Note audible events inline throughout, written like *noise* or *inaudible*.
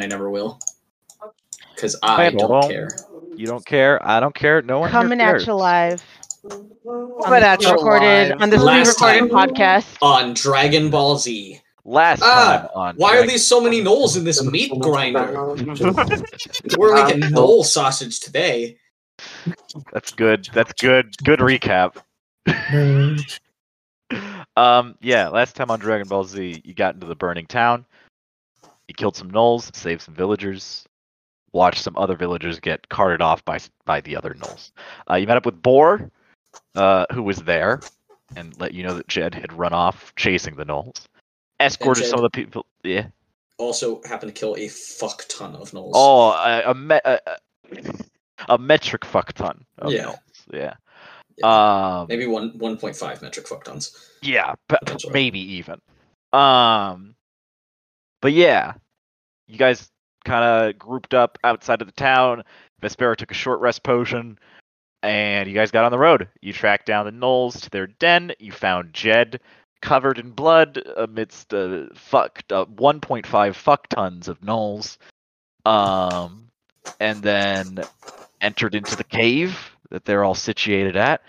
and I never will. Because I Wait, hold don't care. You don't care. I don't care. No one here Coming at you live. Coming at you recorded live. on this Last pre-recorded time. podcast. On Dragon Ball Z. Last Ah, time on. Why are there so many gnolls in this meat grinder? *laughs* We're making gnoll sausage today. That's good. That's good. Good recap. *laughs* um, yeah, last time on Dragon Ball Z, you got into the burning town. You killed some gnolls, saved some villagers, watched some other villagers get carted off by by the other gnolls. Uh, you met up with Boar, uh, who was there, and let you know that Jed had run off chasing the gnolls. Escorted some of the people. Yeah. Also happened to kill a fuck ton of gnolls. Oh, a, a, me- a, a- a metric fuck ton of Yeah. gnolls. Yeah. Yeah. Um, Maybe one one point five metric fuck tons. Yeah, p- maybe even. Um, but yeah, you guys kind of grouped up outside of the town. Vespera took a short rest potion, and you guys got on the road. You tracked down the gnolls to their den. You found Jed covered in blood amidst uh, fuck uh, 1.5 fuck tons of gnolls. Um, and then entered into the cave that they're all situated at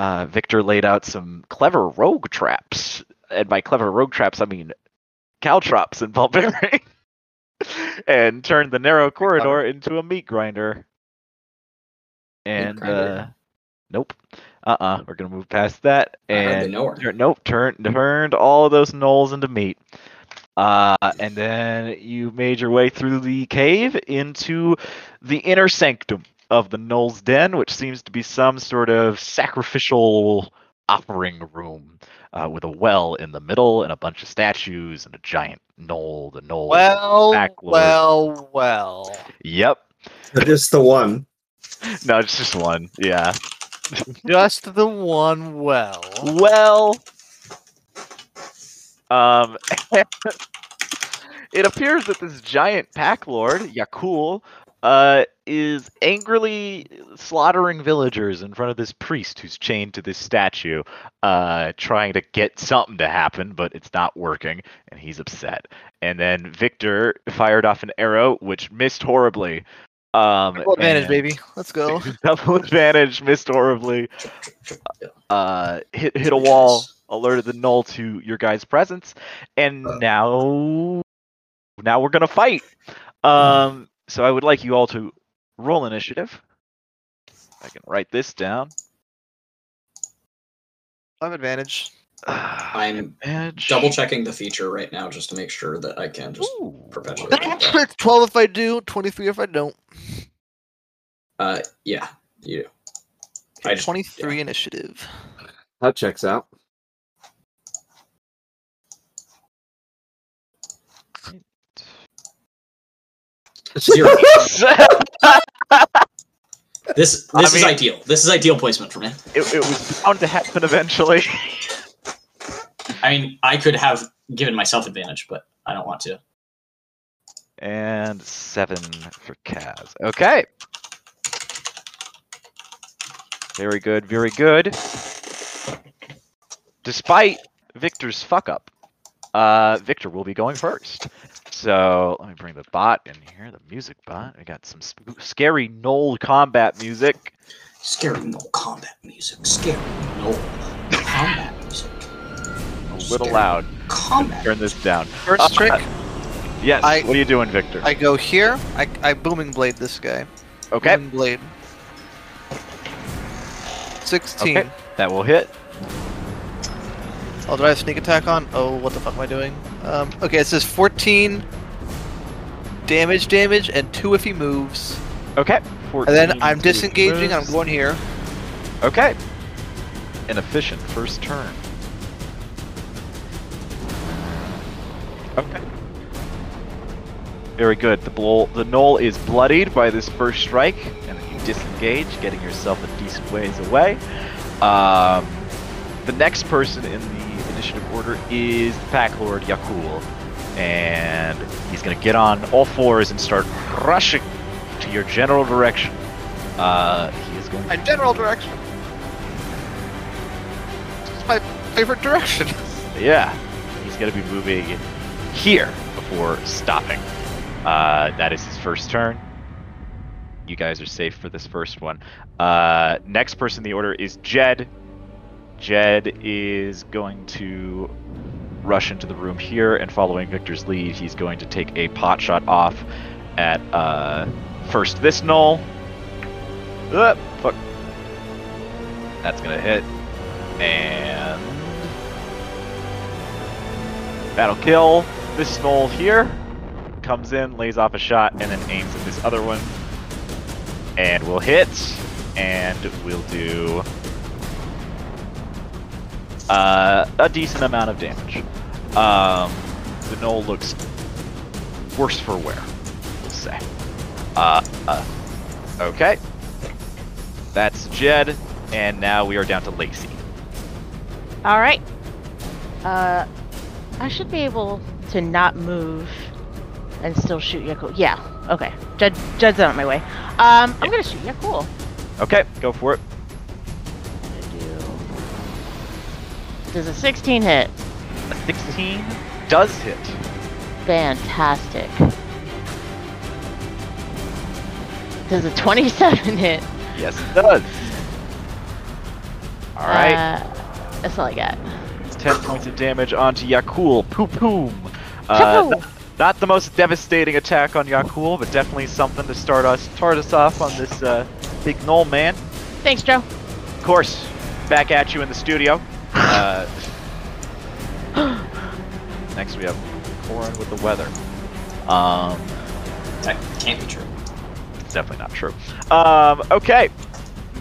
uh, Victor laid out some clever rogue traps. And by clever rogue traps, I mean caltrops and barbarian. *laughs* and turned the narrow corridor into a meat grinder. And grinder. uh, nope. Uh-uh. We're gonna move past that. And her. nope, turned turned all of those gnolls into meat. Uh, and then you made your way through the cave into the inner sanctum of the Gnoll's Den, which seems to be some sort of sacrificial offering room uh, with a well in the middle and a bunch of statues and a giant gnoll. The gnoll. Well, Pack Lord. well, well. Yep. Just the one. *laughs* No, it's just one. Yeah. *laughs* Just the one well. Well, um, *laughs* it appears that this giant pack lord, Yakul, uh, is angrily slaughtering villagers in front of this priest who's chained to this statue, uh, trying to get something to happen, but it's not working, and he's upset. And then Victor fired off an arrow, which missed horribly. Um, Double advantage, baby. Let's go. *laughs* Double advantage, missed horribly. Uh, hit hit a wall, alerted the null to your guys' presence, and Uh. now now we're gonna fight. Um, so I would like you all to roll initiative. I can write this down. I have advantage. *sighs* I'm Advantage. double checking the feature right now just to make sure that I can just Ooh. perpetually. do that. 12 if I do, 23 if I don't. Uh, yeah, you do. I just, 23 initiative. That checks out. Zero. This *laughs* this I is mean- ideal. This is ideal placement for me. it, it was bound to happen eventually. I mean, I could have given myself advantage, but I don't want to. and seven for Kaz. Okay. Very good, very good. Despite Victor's fuck up, uh, Victor will be going first. So let me bring the bot in here, the music bot. I got some sp- scary Gnoll combat music. Scary no combat music. Scary no combat music. A little Scary loud. Combat. Turn this down. First Uh, trick, Yes. I- what are you doing, Victor? I go here. I, I booming blade this guy. okay. Booming blade. 16. Okay. That will hit. Oh, did I have sneak attack on? Oh, what the fuck am I doing? Um, okay, it says 14 damage, damage, and 2 if he moves. Okay. And then I'm disengaging, I'm going here. Okay. An efficient first turn. Okay. Very good. The blow, the gnoll is bloodied by this first strike, and then you disengage, getting yourself a decent ways away. Um, the next person in the initiative order is the Pack Lord Yakul, and he's going to get on all fours and start rushing to your general direction. Uh, he is going My general direction. It's my favorite direction. *laughs* Yeah, he's going to be moving here before stopping. Uh, that is his first turn. You guys are safe for this first one. Uh, next person in the order is Jed. Jed is going to rush into the room here, and following Victor's lead, he's going to take a pot shot off at uh, first this gnoll. Uh, fuck. That's gonna hit, and that'll kill this gnoll here. Comes in, lays off a shot, and then aims at this other one, and will hit, and we'll do uh, a decent amount of damage. Um, the gnoll looks worse for wear, we'll say. Uh, uh, okay. That's Jed, and now we are down to Lacey. All right. Uh, I should be able to not move and still shoot Yakul. Yeah. Okay. Jed, Jed's on my way. Um, I'm gonna shoot Yakul. Okay, go for it. Does a 16 hit? A 16 does hit. Fantastic. Does a 27 *laughs* hit? Yes, it does. All right. Uh, that's all I got. It's 10 points of damage onto Yakul. Poo poom. Uh, Chapoo. n- not the most devastating attack on Yakul, but definitely something to start us start us off on this uh, big gnoll man. Thanks, Joe. Of course, back at you in the studio. Uh, next we have Corin with the weather. Um, That can't be true. it's definitely not true. Um, okay.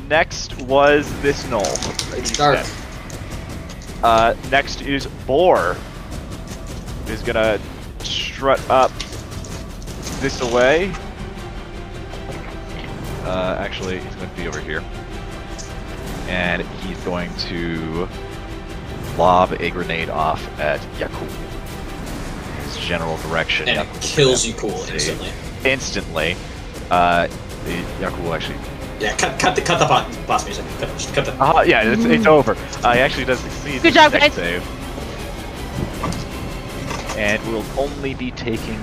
Next was this gnoll. It's dark. Uh, next is Boar, who's gonna strut up this away. Uh, actually, he's going to be over here, and he's going to lob a grenade off at Yakul. His general direction. And Yakul it kills Yakul instantly. Instantly. Uh, the Yakul will actually Yeah, cut, cut the cut the boss, boss music. Cut, cut the. Uh, yeah, it's, it's over. Uh, he actually does succeed. Good job, guys. Save. And we'll only be taking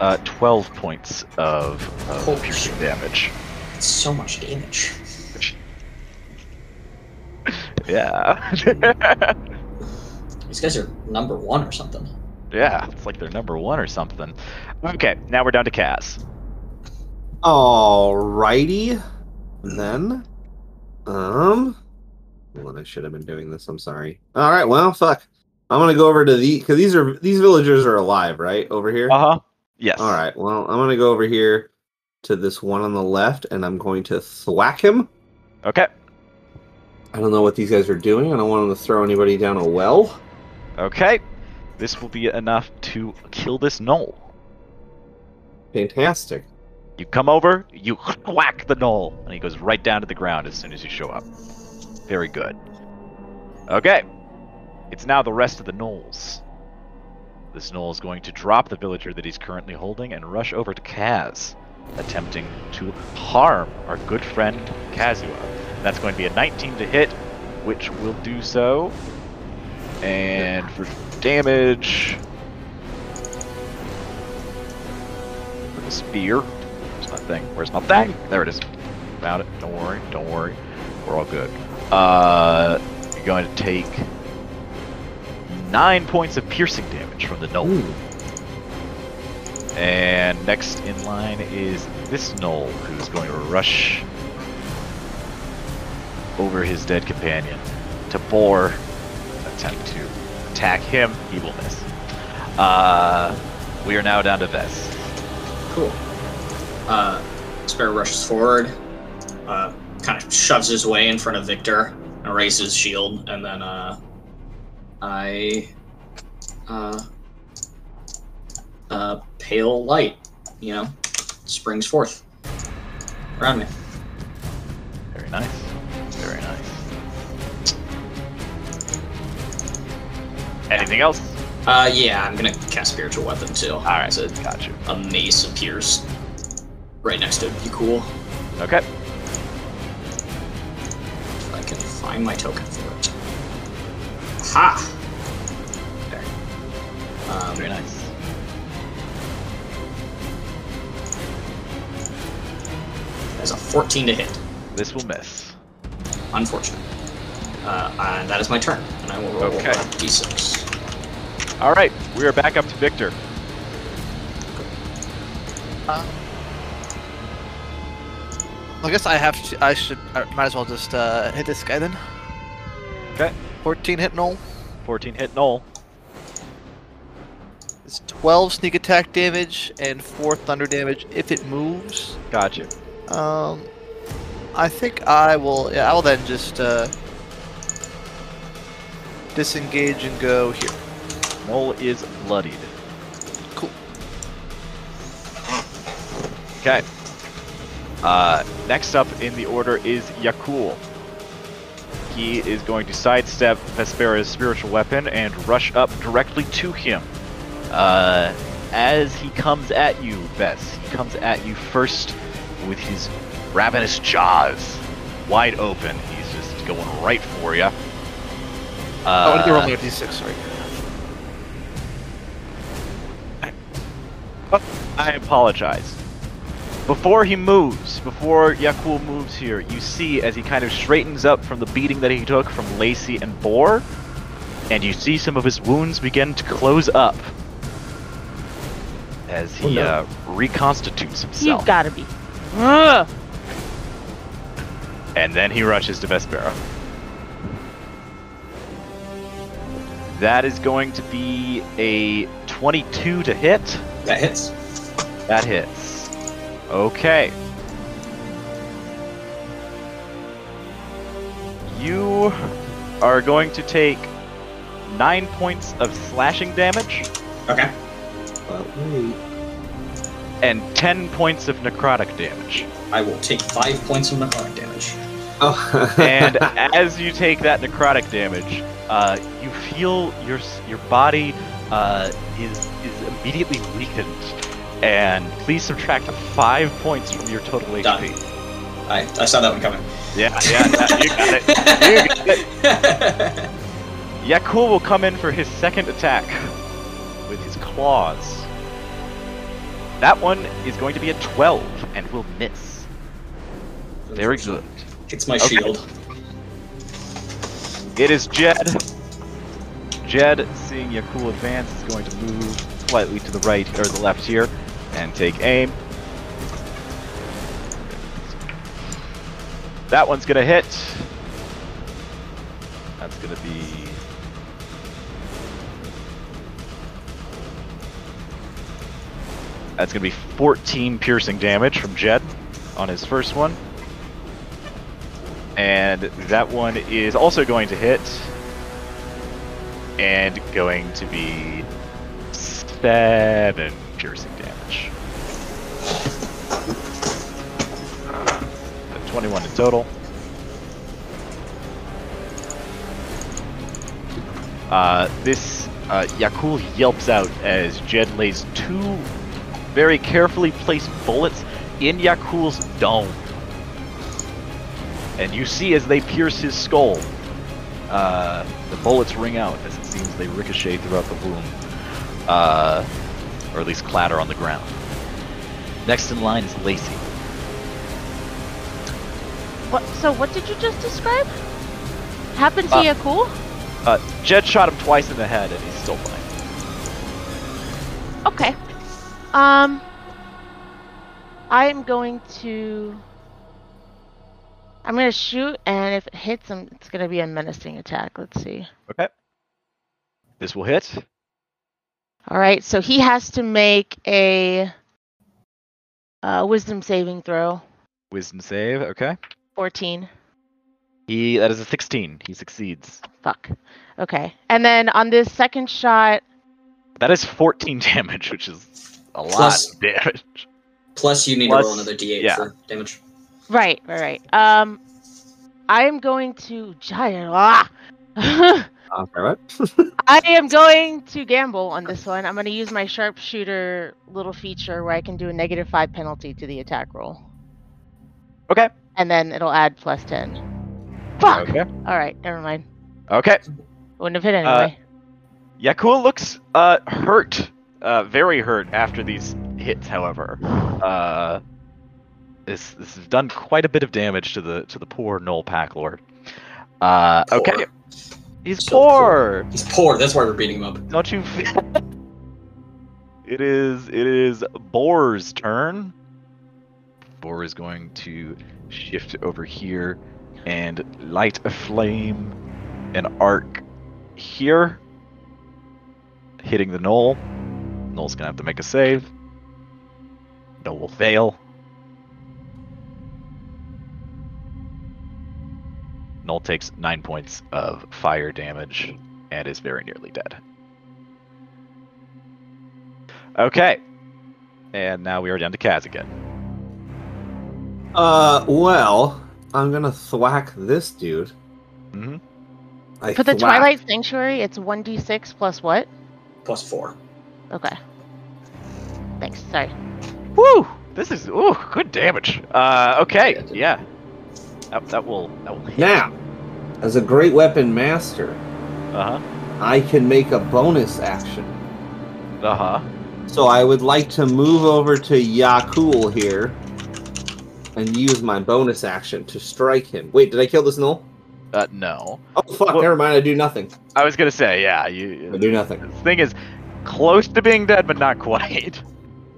uh, 12 points of, of Holy piercing shit. damage. It's so much damage. *laughs* Yeah. *laughs* These guys are number one or something. yeah, it's like they're number one or something. Okay, now we're down to Kaz. Alrighty. Then. Um. Well, I should have been doing this. I'm sorry. All right. Well, fuck. I'm gonna go over to the because these are these villagers are alive, right? Over here. Uh huh. Yes. All right. Well, I'm gonna go over here to this one on the left, and I'm going to thwack him. Okay. I don't know what these guys are doing. I don't want them to throw anybody down a well. Okay. This will be enough to kill this gnoll. Fantastic. You come over, you whack the gnoll, and he goes right down to the ground as soon as you show up. Very good. Okay. It's now the rest of the gnolls. This gnoll is going to drop the villager that he's currently holding and rush over to Kaz, attempting to harm our good friend Kazua. That's going to be a 19 to hit, which will do so. And for damage. With the spear. Where's my thing? Where's my thing? There it is. Found it. Don't worry. Don't worry. We're all good. Uh, you're going to take nine points of piercing damage from the gnoll. Ooh. And next in line is this gnoll, who's going to rush over his dead companion to Boar attempt to attack him. He will miss. Uh, we are now down to Vess. Cool. Uh, Sparrow rushes forward, uh, kind of shoves his way in front of Victor and raises his shield, and then uh, I, uh, uh, pale light, you know, springs forth around me. Very nice. Very nice. Anything else? Uh, yeah, I'm gonna cast Spiritual Weapon too. Alright, so gotcha. A mace appears right next to it. Be cool. Okay. If I can find my token for it. Ha! There. Um, Very nice. There's a 14 to hit. This will miss. Unfortunate. Uh, and that is my turn, and I will roll Okay. a d6. All right, we are back up to Victor. I guess I have to. I should. I might as well just uh, hit this guy then. Okay. 14 hit null. 14 hit null. It's 12 sneak attack damage and 4 thunder damage if it moves. Gotcha. Um, I think I will. Yeah, I will then just uh, disengage and go here. Gnoll is bloodied. Cool. Okay. Uh, next up in the order is Yakul. He is going to sidestep Vespera's spiritual weapon and rush up directly to him. Uh, as he comes at you, Ves, he comes at you first with his ravenous jaws wide open. He's just going right for you. Uh, oh, I need to roll my d6. Sorry. I apologize. Before he moves, before Yakul moves here, you see as he kind of straightens up from the beating that he took from Lacey and Boar, and you see some of his wounds begin to close up as he Oh, no. uh, reconstitutes himself. You've gotta be. Ugh. and then he rushes to Vespera. That is going to be a 22 to hit. That hits. That hits. Okay. You are going to take nine points of slashing damage Okay. And ten points of necrotic damage. I will take five points of necrotic damage. Oh. *laughs* And as you take that necrotic damage, uh, you feel your your body uh, is is immediately weakened. And please subtract five points from your total Done. I, I saw that one coming. Yeah, yeah, you got it. You got it. *laughs* Yakul will come in for his second attack with his claws. That one is going to be a 12 and will miss. Very good. Hits my Okay. shield. It is Jed. Jed, seeing Yakul advance, is going to move slightly to the right or the left here and take aim. That one's gonna hit. That's gonna be. That's gonna be 14 piercing damage from Jed on his first one. And that one is also going to hit. And going to be seven piercing damage. So 21 in total. Uh, this uh, Yakul yelps out as Jed lays two very carefully placed bullets in Yakul's dome. And you see as they pierce his skull, uh, the bullets ring out as it seems they ricochet throughout the room, uh, or at least clatter on the ground. Next in line is Lacey. What? So what did you just describe? Happened to Uh, cool? Uh, Jed shot him twice in the head, and he's still fine. Okay. Um. I'm going to. I'm gonna shoot, and if it hits him, it's gonna be a menacing attack. Let's see. Okay. This will hit. All right, so he has to make a uh, wisdom saving throw. Wisdom save. Okay. 14. He that is a 16. He succeeds. Fuck. Okay. And then on this second shot, That is 14 *laughs* damage, which is a lot Plus- of damage. Plus, you need Plus- to roll another d8 yeah. for damage. Right, right, right. Um, I am going to giant. *laughs* Ah! Okay. I am going to gamble on this one. I'm going to use my sharpshooter little feature where I can do a negative five penalty to the attack roll, Okay. and then it'll add plus ten. Fuck. Okay. All right, never mind. Okay. Wouldn't have hit Uh, anyway. Yakul looks uh hurt, uh very hurt after these hits. However, uh, This this has done quite a bit of damage to the to the poor Gnoll Pack Lord. Uh, Poor. okay, he's So poor. He's poor. That's why we're beating him up. Don't you? feel- *laughs* it is it is Boar's turn. Boar is going to shift over here and light a flame, an arc here, hitting the gnoll. Gnoll's gonna have to make a save. Gnoll will fail. Gnoll takes nine points of fire damage and is very nearly dead. Okay. And now we are down to Kaz again. Uh, well, I'm gonna thwack this dude. hmm I For the thwack- Twilight Sanctuary, it's 1d6 plus what? Plus four. Okay. Thanks. Sorry. Woo! This is ooh, good damage. Uh, okay, Yeah, yeah. That, that will that will hit. Now, as a great weapon master, Uh huh. I can make a bonus action. Uh huh. So I would like to move over to Yakul here and use my bonus action to strike him. Wait, did I kill this null? Uh, no. Oh fuck! Well- never mind. I do nothing. I was gonna say, yeah. I You. do nothing. This thing is close to being dead, but not quite. *laughs*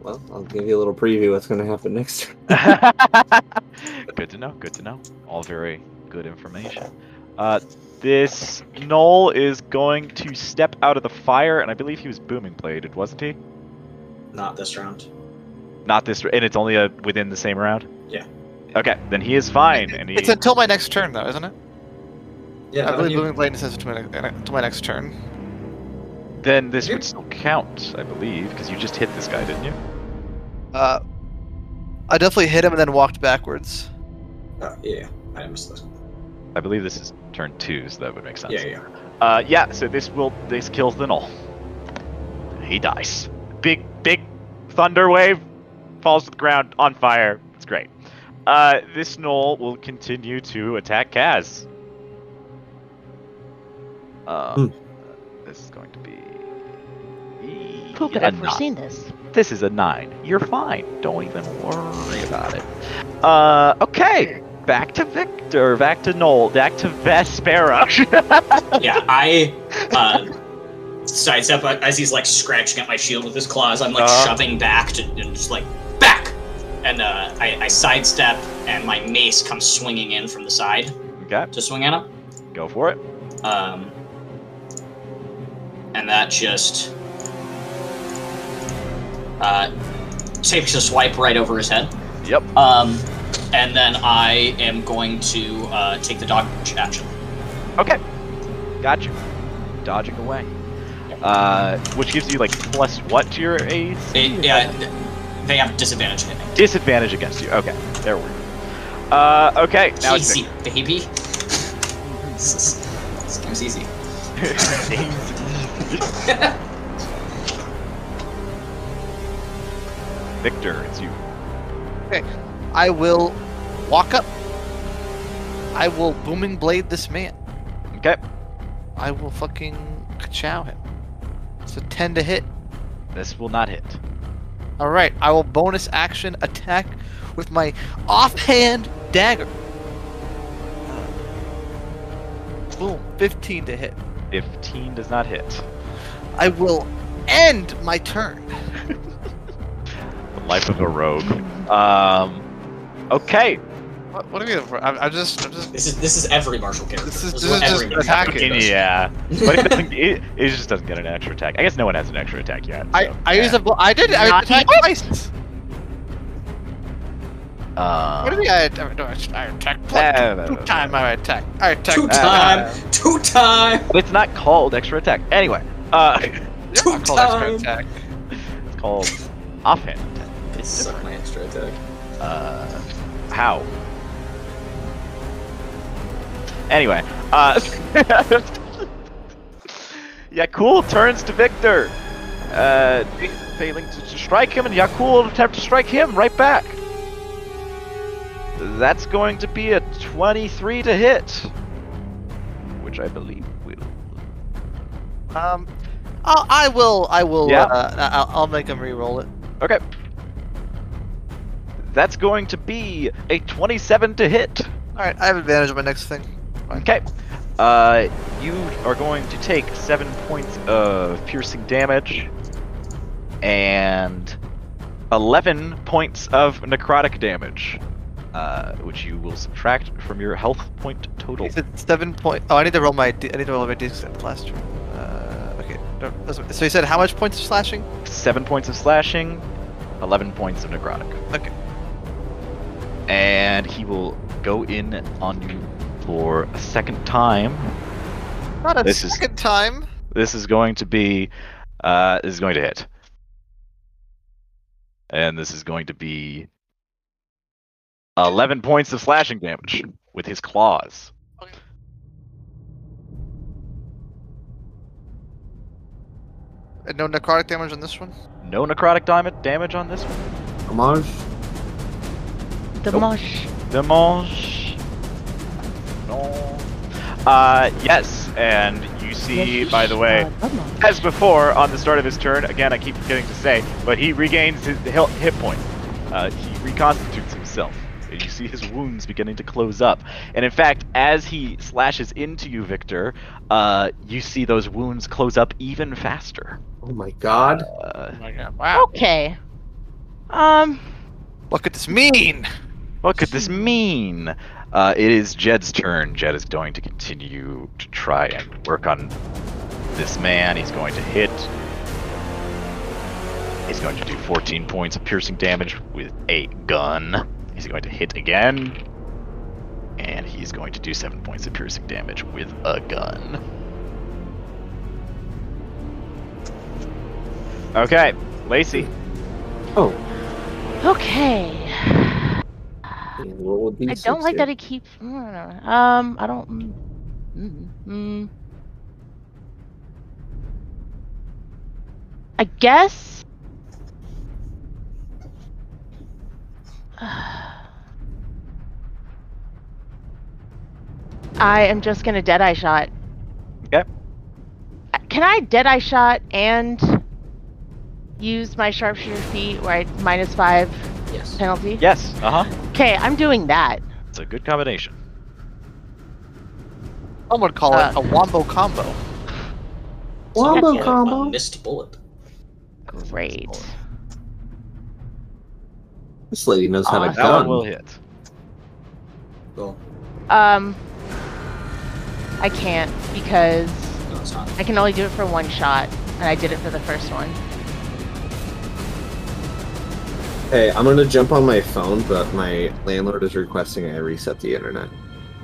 Well, I'll give you a little preview. What's going to happen next? *laughs* good to know. Good to know. All very good information. Uh, this gnoll is going to step out of the fire, and I believe he was booming bladed, wasn't he? Not this round. Not this, and it's only a, within the same round. Yeah. Okay, then he is fine, and he. It's until my next turn, though, isn't it? Yeah, I believe you- Booming Blade says to my, to my next turn. Then this Yeah. would still count, I believe, because you just hit this guy, didn't you? Uh, I definitely hit him and then walked backwards. Oh, yeah, I missed this. I believe this is turn two, so that would make sense. Yeah, yeah. Uh, yeah. So this will this kills the null. He dies. Big big thunder wave falls to the ground on fire. It's great. Uh, this null will continue to attack Kaz. Um, this is going to be. Who could have foreseen this? This is a nine. You're fine. Don't even worry about it. Uh, okay. Back to Victor. Back to Noel. Back to Vespera. *laughs* yeah, I *laughs* uh, sidestep as he's like scratching at my shield with his claws. I'm like Uh-huh. shoving back to and just like back, and uh, I, I sidestep, and my mace comes swinging in from the side okay. to swing at him. Go for it. Um, and that just uh, takes a swipe right over his head. Yep. Um, and then I am going to uh, take the dodge action. Okay. Got you. Dodging away. Uh, which gives you like plus what to your AC? It, yeah, they have disadvantage hitting. Disadvantage against you. Okay. There we go. Uh, okay. Now it's easy, baby. this, is, this game's easy. *laughs* Victor, it's you. I will walk up. I will Booming Blade this man. Okay. I will fucking chow him. It's a 10 to hit. This will not hit. Alright, I will bonus action attack with my offhand dagger. Boom, 15 to hit. 15 does not hit. I will end my turn. *laughs* The life of a rogue. Um. Okay. What, what are you? I'm, I'm just, I'm just. This is this is every martial character. This is- what this is just every martial attack character it. does. Yeah. *laughs* But it, doesn't, it, it just doesn't get an extra attack. I guess no one has an extra attack yet. I, so, I yeah. used a. bl- I did. I Not attacked yet. twice. Uh, What do you mean? I, I, no, I attack. Uh, Two time I attack. I attack. Two Uh, time, two time, It's not called extra attack. Anyway, uh, *laughs* two I call extra time. attack. it's called offhand attack. It's Suck different. my extra attack. Uh, how? Anyway, uh, *laughs* yeah, Yakul turns to Victor. Uh, failing to, to strike him, and Yakul will attempt to strike him right back. That's going to be a 23 to hit, which I believe will. Um, I'll, I will. I will. Yeah. Uh, I'll, I'll make him re-roll it. Okay. That's going to be a 27 to hit. Alright, I have advantage on my next thing. Okay. Uh, you are going to take seven points of piercing damage and 11 points of necrotic damage, uh, which you will subtract from your health point total. You said seven point. Oh, I need to roll my. D- I need to roll my d6 last turn. Uh, okay. So you said how much points of slashing? Seven points of slashing, 11 points of necrotic. Okay. And he will go in on you for a second time. Not a This is- second time. This is going to be, uh, this is going to hit. And this is going to be 11 points of slashing damage with his claws. And no necrotic damage on this one. No necrotic dam- damage on this one. Homage. The Nope. mush. Damage. No. Uh, yes, and you see, by the way, Uh, as before on the start of his turn, again, I keep forgetting to say, but he regains his hit point. Uh, he reconstitutes himself. And you see his wounds beginning to close up. And in fact, as he slashes into you, Victor, uh, you see those wounds close up even faster. Oh my god. Uh, Oh my god! Wow. Okay. Um. What could this mean? What could this mean? Uh, it is Jed's turn. Jed is going to continue to try and work on this man. He's going to hit. He's going to do 14 points of piercing damage with a gun. He's going to hit again. And he's going to do 7 points of piercing damage with a gun. Okay, Lacey. Oh. Okay. And roll a I D6 don't like here. that it keeps. Um. I don't. mm, Mm, mm. I guess. *sighs* I am just gonna deadeye shot. Okay. Uh, Can I deadeye shot and use my sharpshooter feat where I minus five Yes. penalty? Yes, uh huh. Okay, I'm doing that. It's a good combination. Some would call Uh, it a wombo combo. Wombo Yeah. A combo. missed bullet. Great. This lady knows how to Awesome. That one will hit. Cool. Um, I can't because No. I can only do it for one shot, and I did it for the first one. Hey, I'm gonna jump on my phone, but my landlord is requesting I reset the internet.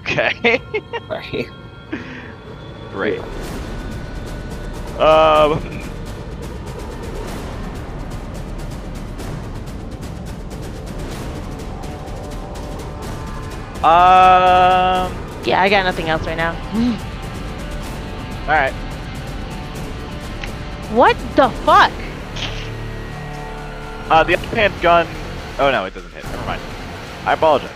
Okay. Sorry. *laughs* Great. Um. Um. Yeah, I got nothing else right now. *sighs* All right. what the fuck? Uh, the offhand gun. Oh no, it doesn't hit. Never mind. I apologize.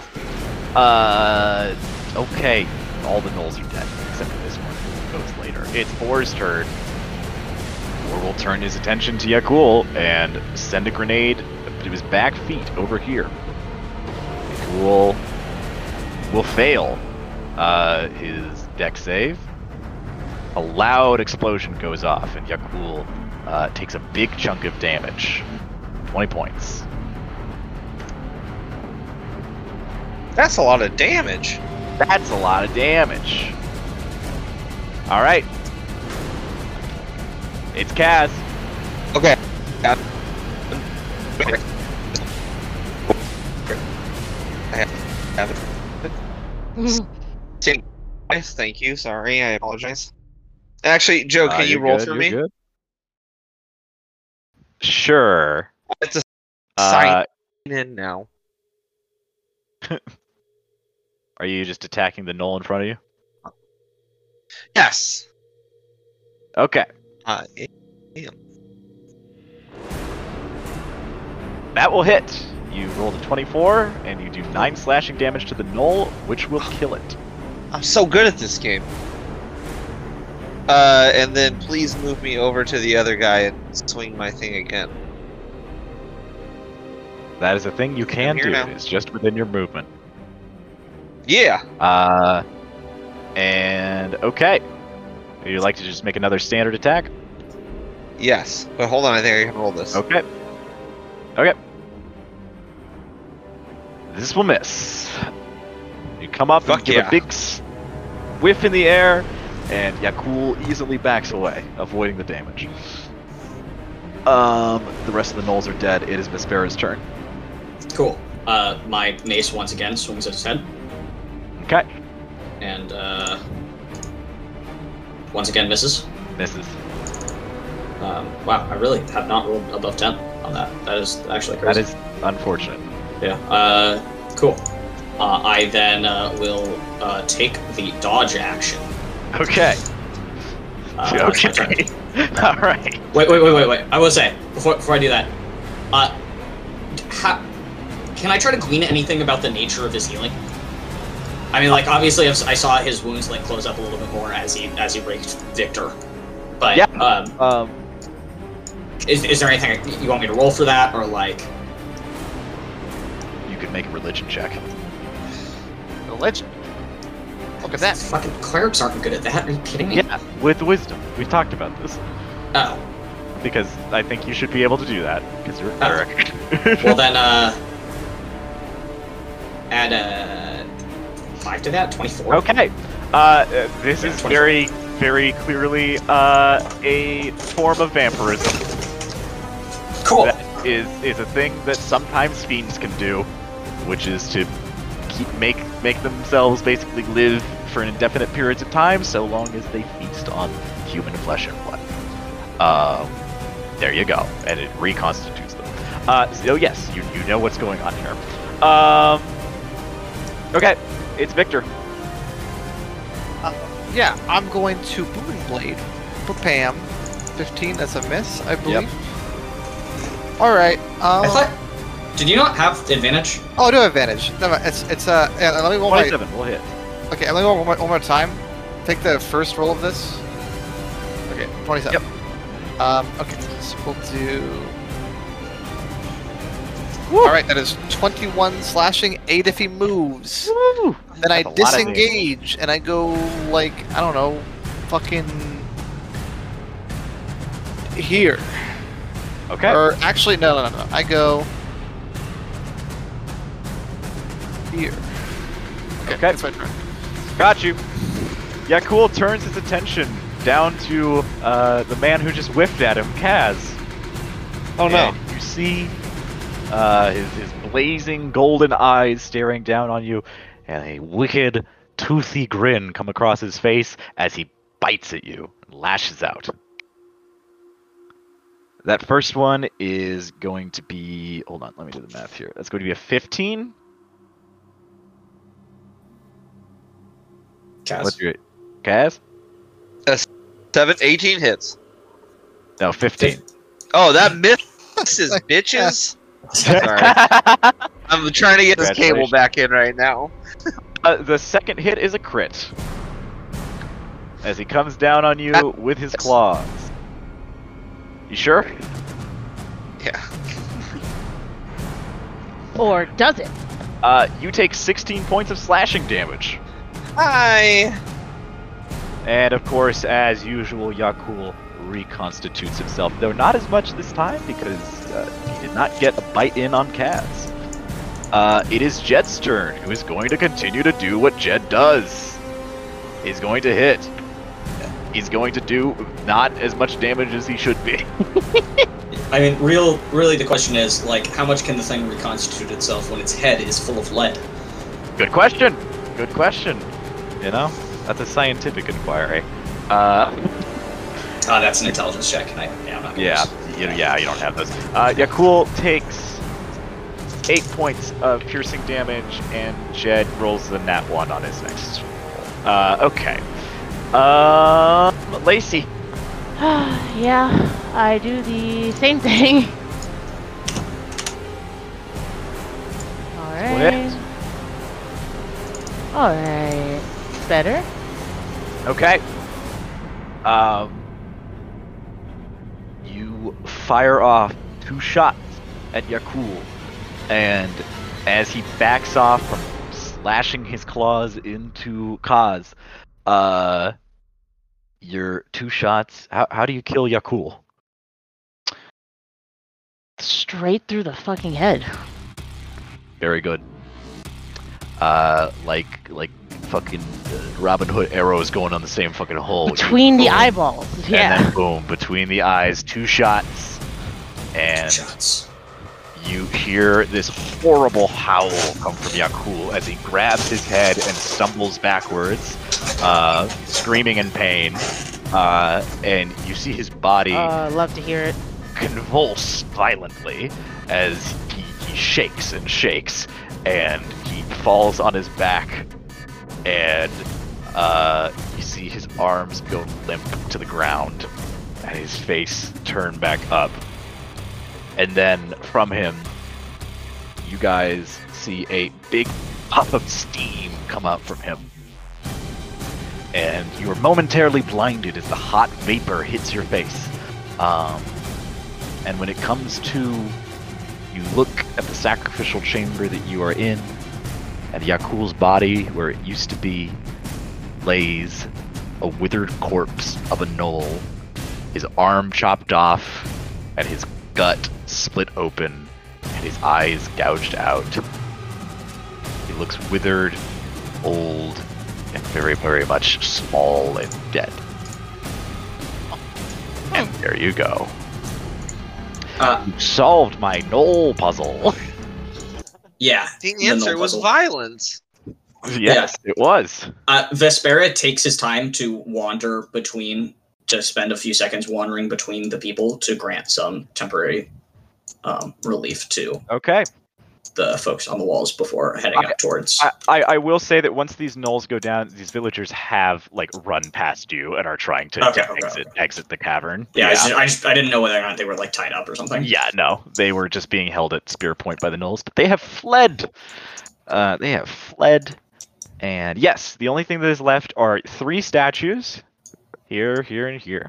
Uh. Okay. All the gnolls are dead except for this one. It Goes later. It's Or's turn. Or will turn his attention to Yakul and send a grenade to his back feet over here. Yakul will fail uh, his deck save. A loud explosion goes off, and Yakul uh, takes a big chunk of damage. 20 points. That's a lot of damage. That's a lot of damage. All right. It's Kaz. Okay. I have it. Yes, Thank you. Sorry, I apologize. Actually, Joe, Uh, can you you're roll good, for me? good. Sure. It's a Uh, sign in now. *laughs* are you just attacking the gnoll in front of you? Yes. Okay. Uh, That will hit. You rolled a 24, and you do 9 slashing damage to the gnoll, which will kill it. I'm so good at this game. Uh, and then please move me over to the other guy and swing my thing again. That is a thing you can do. now. It's just within your movement. Yeah. Uh, and okay. Would you like to just make another standard attack? Yes. But hold on, I think I can roll this. Okay. Okay. This will miss. You come up Fuck and give yeah. a big whiff in the air, and Yakul easily backs away, avoiding the damage. Um, the rest of the gnolls are dead. It is Vespera's turn. Cool. Uh, my mace once again swings at his head, Okay. and uh, once again misses. Misses. Um, wow, I really have not rolled above ten on that. That is actually That crazy. is unfortunate. Yeah. Uh, cool. Uh, I then uh, will uh, take the dodge action. Okay. *laughs* Uh, that's my turn. okay. *laughs* All right. Wait, wait, wait, wait, wait. I will say before before I do that, uh, can I try to glean anything about the nature of his healing? I mean, like obviously, I've- I saw his wounds like close up a little bit more as he as he raked Victor. But Yeah. um, Um, is, is there anything you want me to roll for that, or like? you could make a religion check. Religion. Look at that. Fucking clerics aren't good at that. Are you kidding me? Yeah, with wisdom. We've talked about this Oh, because I think you should be able to do that because you're a Oh. cleric. *laughs* well then, uh, add uh five to that. Twenty-four. Okay. Uh, uh, this Yeah, is 24. very, very clearly uh, a form of vampirism. Cool. That is is a thing that sometimes fiends can do, which is to keep make make themselves basically live for an indefinite periods of time, so long as they feast on human flesh and blood. Um, there you go, and it reconstitutes them. Uh, so yes, you you know what's going on here. Um, okay, it's Victor. Yeah, I'm going to Booming Blade for Pam. 15, that's a miss, I believe. Yep. Alright, um. I thought. Did you not have advantage? Oh, I do have advantage. Never, it's, it's, uh, yeah, let me roll my, Twenty-seven will hit. okay, let me roll one more, one more time. Take the first roll of this. Okay, 27. Yep. Um, okay, so we'll do. Alright, that is 21 slashing, 8 if he moves. Woo! Then I That's a lot of damage. disengage and I go like I don't know, fucking here. Okay. Or actually, no, no, no, no. I go here. Okay, Okay. that's my turn. Got you. Yeah, cool. Turns his attention down to uh, the man who just whiffed at him, Kaz. Oh no. And you see uh, his, his blazing golden eyes staring down on you, and a wicked, toothy grin come across his face as he bites at you and lashes out. That first one is going to be. Hold on, let me do the math here. That's going to be a 15. Chaz. What's your. Kaz? 7, 18 hits. No, 15. Oh, that misses, *laughs* bitches. Sorry. *laughs* I'm trying to get this cable back in right now. Uh, the second hit is a crit. As he comes down on you with his claws. You sure? Yeah. *laughs* Or does it? Uh, you take 16 points of slashing damage. Hi. And of course, as usual, Yakul reconstitutes himself, though not as much this time because uh, he did not get a bite in on Kaz. Uh, it is Jed's turn, who is going to continue to do what Jed does. He's going to hit. He's going to do not as much damage as he should be. *laughs* I mean, real, really, the question is like, how much can the thing reconstitute itself when its head is full of lead? Good question. Good question. You know, that's a scientific inquiry. Uh, Ah, that's an intelligence check. and I, yeah, I'm not gonna yeah, use- you, yeah, you don't have those. Uh, Yakul takes eight points of piercing damage, and Jed rolls the nat one on his next. roll. Uh, okay. Um, Lacey. *sighs* yeah, I do the same thing. Alright. Alright. Better? Okay. Um, you fire off two shots at Yakul, and as he backs off from slashing his claws into Kaz, uh, your two shots. How how do you kill Yakul? Straight through the fucking head. Very good. Uh, like like fucking uh, Robin Hood arrows going on the same fucking hole. Between the boom, eyeballs. Yeah. And then boom, between the eyes, two shots, and Shots. you hear this horrible howl come from Yakul as he grabs his head and stumbles backwards, uh, screaming in pain. Uh, and you see his body Uh, love to hear it. convulse violently as he, he shakes and shakes and he falls on his back and uh, you see his arms go limp to the ground and his face turn back up. And then from him you guys see a big puff of steam come out from him. And you are momentarily blinded as the hot vapor hits your face. Um, and when it comes to you look at the sacrificial chamber that you are in, and Yakul's body, where it used to be, lays a withered corpse of a gnoll, his arm chopped off, and his gut split open, and his eyes gouged out. He looks withered, old, and very, very much small and dead. And there you go. Uh, You solved my gnoll puzzle. *laughs* yeah. The The answer gnoll was puzzle. violence. yes, it was. Uh, Vespera takes his time to wander between, to spend a few seconds wandering between the people to grant some temporary um, relief to Okay. The folks on the walls before heading I- up towards. I, I, I will say that once these gnolls go down, these villagers have like run past you and are trying to, Okay, to okay, exit exit the cavern. yeah, I, just, I just I didn't know whether or not they were like tied up or something. Yeah, no, they were just being held at spear point by the gnolls, but they have fled. Uh, they have fled, and yes, the only thing that is left are three statues, here, here, and here.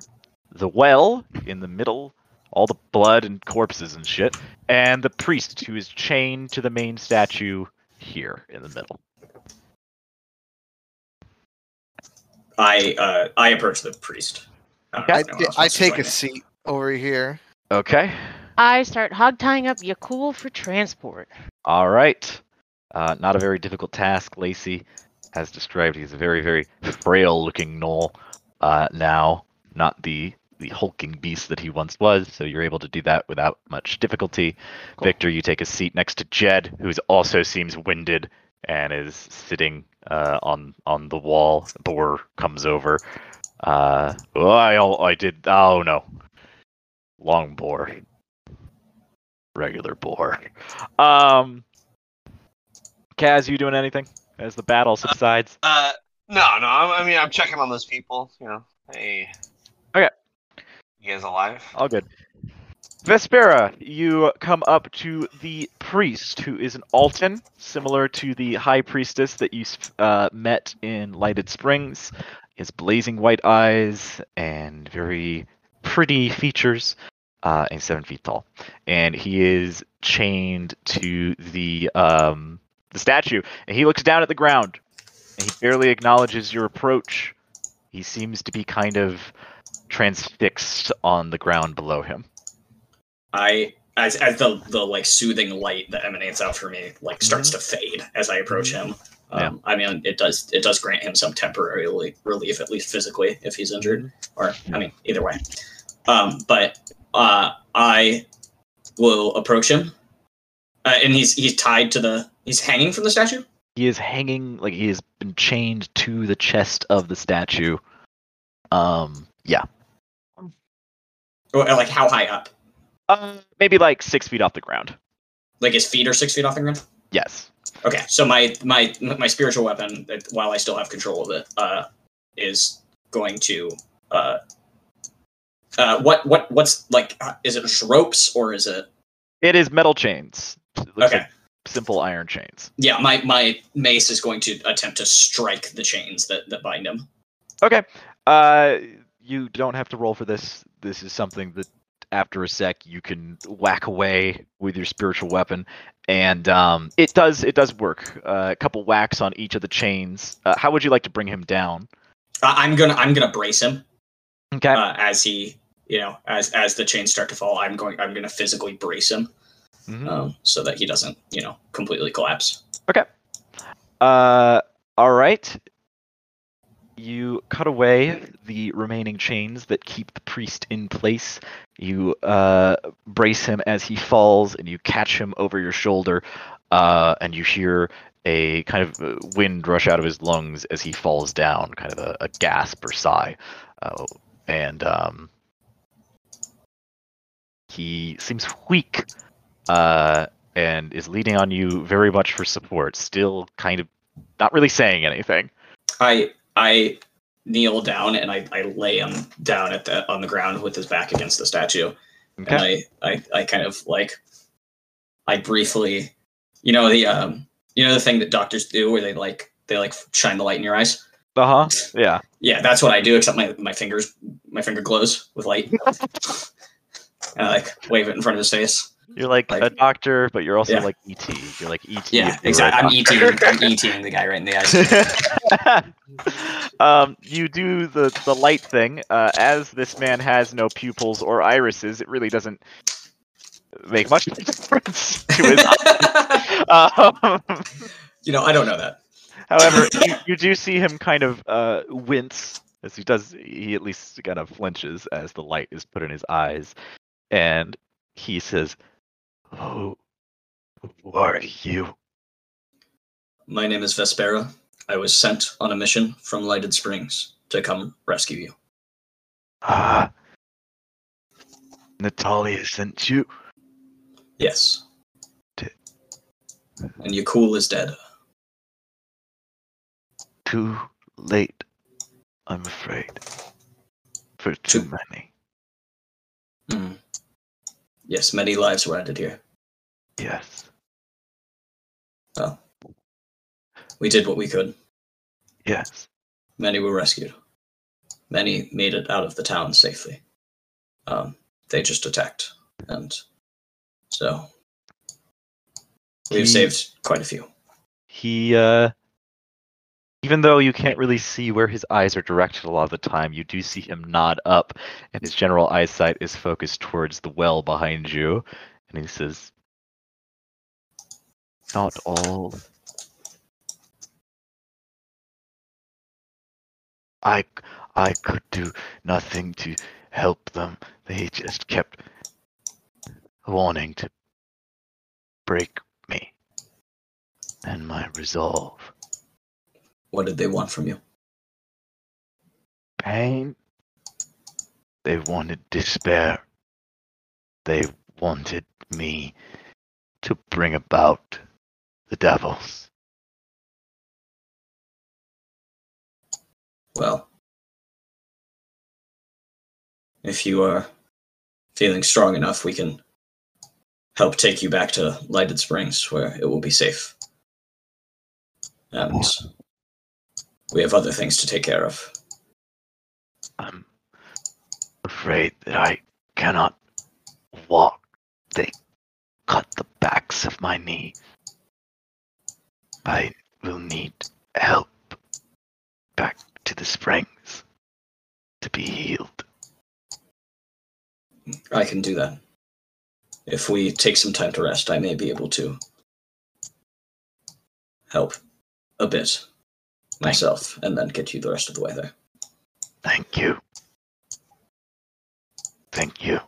The well in the middle, all the blood and corpses and shit, and the priest who is chained to the main statue here in the middle. I uh, I approach the priest. Okay. I, if anyone ta- else I take a me. seat over here. Okay. I start hog tying up Yakul for transport. All right. Uh, not a very difficult task. Lacy has described he's a very, very frail-looking gnoll uh, now, not the the hulking beast that he once was. So you're able to do that without much difficulty. Cool. Victor, you take a seat next to Jed, who also seems winded and is sitting uh, on on the wall. Boar comes over. Uh, oh, I al- I did. Oh no, long boar, regular boar. Um, Kaz, you doing anything as the battle subsides? Uh, no, no. I, I mean, I'm checking on those people. You know, hey. Okay. You alive? All good. Vespera, you come up to the priest, who is an Alton, similar to the high priestess that you uh, met in Lighted Springs. He has blazing white eyes and very pretty features, uh, and seven feet tall. And he is chained to the um, the statue, and he looks down at the ground, and he barely acknowledges your approach. He seems to be kind of transfixed on the ground below him. I as as the the like soothing light that emanates out from me like starts Mm-hmm. to fade as I approach him. Um, I mean, it does it does grant him some temporary relief, at least physically, if he's injured. Or I mean, either way. Um, but uh, I will approach him, uh, and he's he's tied to the he's hanging from the statue. He is hanging like he has been chained to the chest of the statue. Um, yeah, Or, like how high up? uh, maybe like six feet off the ground. Like his feet are six feet off the ground. Yes. Okay, so my my my spiritual weapon, uh, while I still have control of it, uh, is going to uh, uh, what what what's like? uh, Is it just ropes or is it? It is metal chains. Okay, like simple iron chains. yeah, my my mace is going to attempt to strike the chains that that bind him. Okay. Uh, you don't have to roll for this. This is something that after a sec, you can whack away with your spiritual weapon, and um, it does it does work. Uh, a couple whacks on each of the chains. Uh, how would you like to bring him down? I'm gonna I'm gonna brace him Okay. uh, as he you know as as the chains start to fall. I'm going I'm gonna physically brace him Mhm. um, so that he doesn't you know completely collapse. Okay. Uh, all right. You cut away the remaining chains that keep the priest in place. You uh, brace him as he falls, and you catch him over your shoulder, uh, and you hear a kind of uh, wind rush out of his lungs as he falls down, kind of a, a gasp or sigh. Uh, and um, he seems weak uh, and is leaning on you very much for support, still kind of not really saying anything. I I kneel down and I, I lay him down at the on the ground with his back against the statue. And I, I I kind of like I briefly you know the um you know the thing that doctors do where they like they like shine the light in your eyes? Uh huh. Yeah. Yeah, that's what I do, except my, my fingers my finger glows with light. *laughs* and I like wave it in front of his face. You're like, a doctor, but you're also Yeah. like ET. You're like ET. Yeah, if you were a exactly. I'm ET. I'm eating the guy right in the eyes. *laughs* um, you do the the light thing. Uh, as this man has no pupils or irises, it really doesn't make much *laughs* difference to his *laughs* eyes. Um, you know, I don't know that. however, you, you do see him kind of uh, wince as he does. He at least kind of flinches as the light is put in his eyes, and he says, "Oh, who are you?" My name is Vespera. I was sent on a mission from Lighted Springs to come rescue you. Ah, Natalia sent you. Yes. T- And Yakul is dead. Too late, I'm afraid. For too Too- many. Hmm. Yes, many lives were ended here. Yes. Well, we did what we could. Yes. Many were rescued. Many made it out of the town safely. Um, they just attacked, and so we've He- saved quite a few. He, uh, even though you can't really see where his eyes are directed a lot of the time, you do see him nod up, and his general eyesight is focused towards the well behind you. And he says, Not all. I, I could do nothing to help them. They just kept wanting to break me and my resolve. What did they want from you? Pain. They wanted despair. They wanted me to bring about the devils. Well, if you are feeling strong enough, we can help take you back to Lighted Springs, where it will be safe. And we have other things to take care of. I'm afraid that I cannot walk. They cut the backs of my knees. I will need help back to the springs to be healed. I can do that. If we take some time to rest, I may be able to help a bit myself and then get you the rest of the way there. Thank you. Thank you.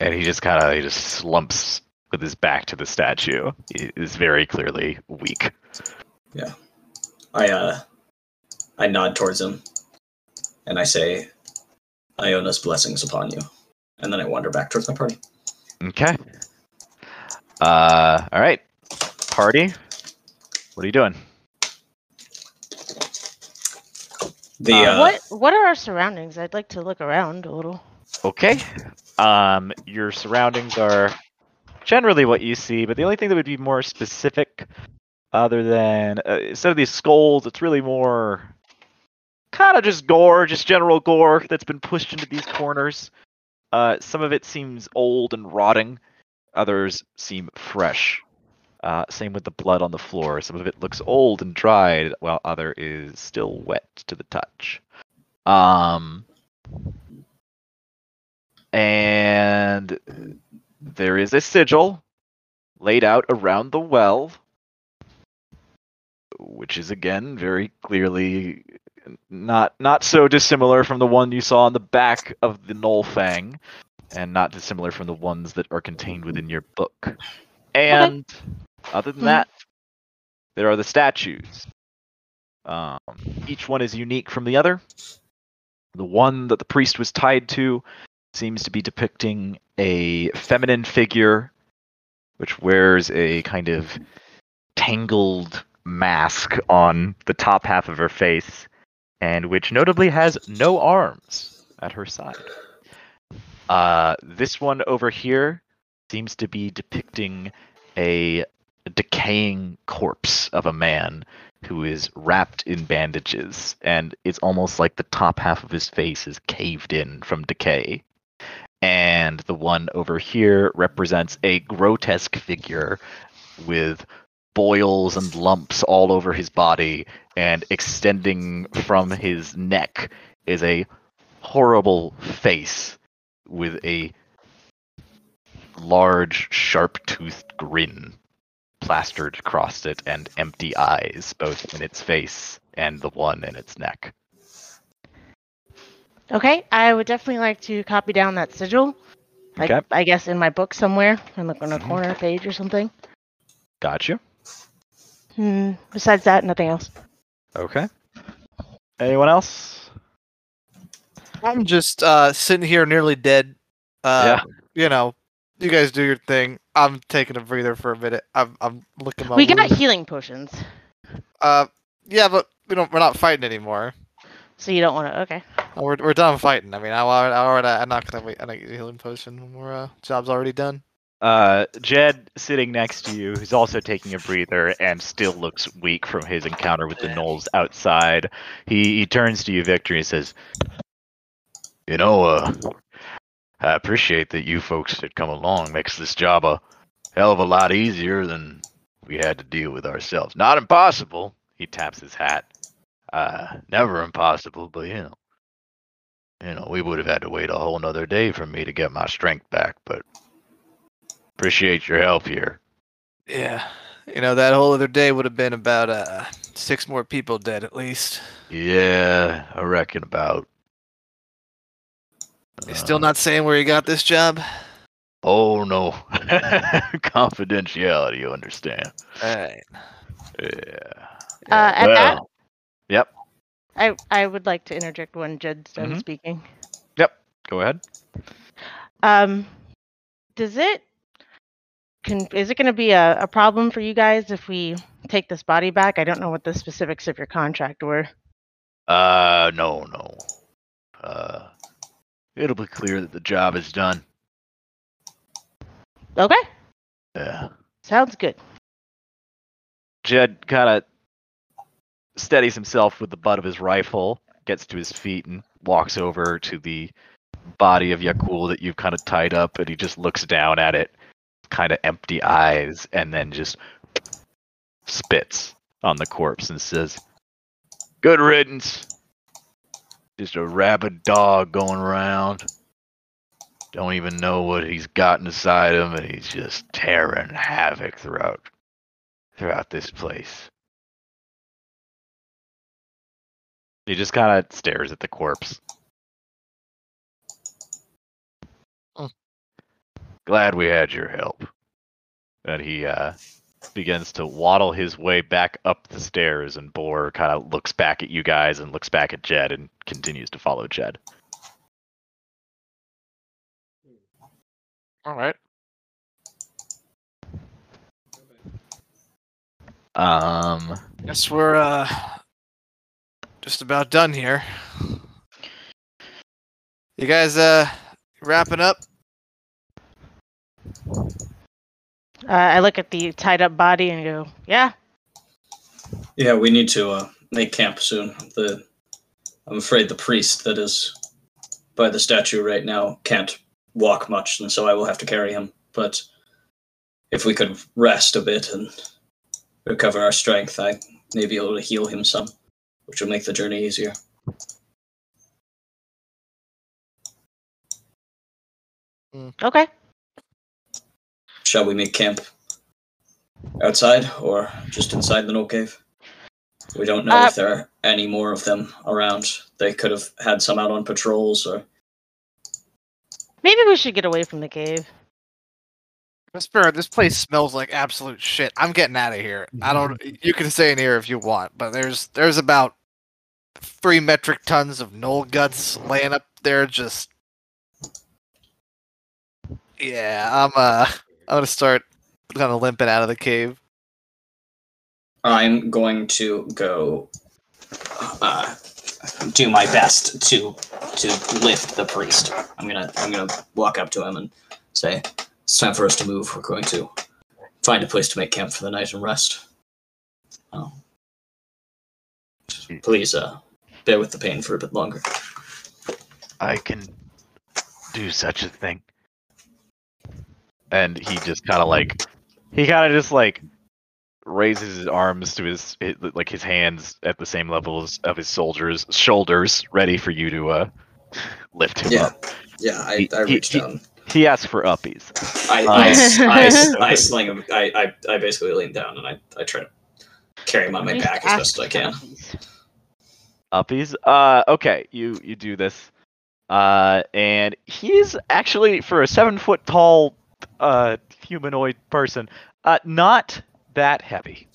And he just kind of he just slumps with his back to the statue. He is very clearly weak. Yeah. I uh I nod towards him and I say Iona's blessings upon you. And then I wander back towards my party. Okay. Uh, all right. Party. What are you doing? The Uh, uh, what What are our surroundings? I'd like to look around a little. Okay. Um, your surroundings are generally what you see, but the only thing that would be more specific, other than uh, instead of these skulls, it's really more kind of just gore, just general gore that's been pushed into these corners. Uh, some of it seems old and rotting. Others seem fresh. Uh, same with the blood on the floor. Some of it looks old and dried, while other is still wet to the touch. Um, and there is a sigil laid out around the well, which is again very clearly not not so dissimilar from the one you saw on the back of the Gnoll Fang, and not dissimilar from the ones that are contained within your book. And other than Mhm. that, there are the statues. Um, each one is unique from the other. The one that the priest was tied to seems to be depicting a feminine figure, which wears a kind of tangled mask on the top half of her face, and which notably has no arms at her side. Uh, this one over here seems to be depicting a decaying corpse of a man who is wrapped in bandages, and it's almost like the top half of his face is caved in from decay. And the one over here represents a grotesque figure with boils and lumps all over his body, and extending from his neck is a horrible face with a large, sharp toothed grin plastered across it and empty eyes, both in its face and the one in its neck. Okay, I would definitely like to copy down that sigil. Like, Okay. I guess in my book somewhere, in the, on a Mhm. corner page or something. Got you. Hmm. Besides that, nothing else. Okay. Anyone else? I'm just uh, sitting here nearly dead. Uh, Yeah. You know, you guys do your thing. I'm taking a breather for a minute. I'm I'm looking my we got wound. healing potions, Uh, yeah, but we don't. We're not fighting anymore. so you don't want to. Okay. Oh, We're we're done fighting. I mean, I, I, I already, I'm not gonna wait. I don't get a healing potion when we're uh, job's already done. Uh, Jed sitting next to you, who's also taking a breather and still looks weak from his encounter with the gnolls outside. He he turns to you, Victor, and says, "You know, uh, I appreciate that you folks had come along. Makes this job a hell of a lot easier than we had to deal with ourselves. Not impossible." He taps his hat. Uh, never impossible, but you know, you know, we would have had to wait a whole nother day for me to get my strength back, but appreciate your help here. Yeah. You know, that whole other day would have been about uh six more people dead at least. Yeah, I reckon about. You still not saying where you got this job? Oh no, *laughs* confidentiality. You understand? Alright. Yeah. Uh, at that, yep. I I would like to interject when Jed's done Mhm. speaking. Yep. Go ahead. Um, does it? Can is it going to be a, a problem for you guys if we take this body back? I don't know what the specifics of your contract were. Uh, no, no. Uh, it'll be clear that the job is done. Okay, Yeah. sounds good. Jed kind of steadies himself with the butt of his rifle, gets to his feet, and walks over to the body of Yakul that you've kind of tied up, and he just looks down at it, kind of empty eyes, and then just spits on the corpse and says, Good riddance. Just a rabid dog going around. Don't even know what he's got inside him, and he's just tearing havoc throughout throughout this place. He just kind of stares at the corpse. Hmm. Glad we had your help. And he uh, begins to waddle his way back up the stairs, and Boar kind of looks back at you guys and looks back at Jed and continues to follow Jed. Alright. Um, Guess we're uh just about done here. You guys uh wrapping up? Uh, I look at the tied up body and go, yeah. Yeah, we need to uh, make camp soon. The I'm afraid the priest that is by the statue right now can't walk much, and so I will have to carry him. But if we could rest a bit and recover our strength, I may be able to heal him some, which will make the journey easier. Okay. Shall we make camp outside or just inside the Gnoll Cave? We don't know Uh, if there are any more of them around. They could have had some out on patrols, or Maybe we should get away from the cave. Whisper, this place smells like absolute shit. I'm getting out of here. I don't. You can stay in here if you want, but there's there's about three metric tons of gnoll guts laying up there. Just yeah, I'm uh, I'm gonna start kind of limping out of the cave. I'm going to go uh, do my best to to lift the priest. I'm gonna I'm gonna walk up to him and say, "It's time for us to move. We're going to find a place to make camp for the night and rest." Oh. Please, uh, bear with the pain for a bit longer. I can do such a thing. And he just kind of like, he kind of just like raises his arms to his, his like his hands at the same level as, of his soldiers' shoulders, ready for you to uh lift him Yeah, up. yeah. I, He- I he- reached he- down. He asks for uppies. I, Uh, I, *laughs* I, I, sling him. I, I, I basically lean down and I, I try to carry him on my back as best as I can. Uppies. Uh, okay, you you do this. Uh, and he's actually for a seven foot tall, uh, humanoid person, uh, not that heavy.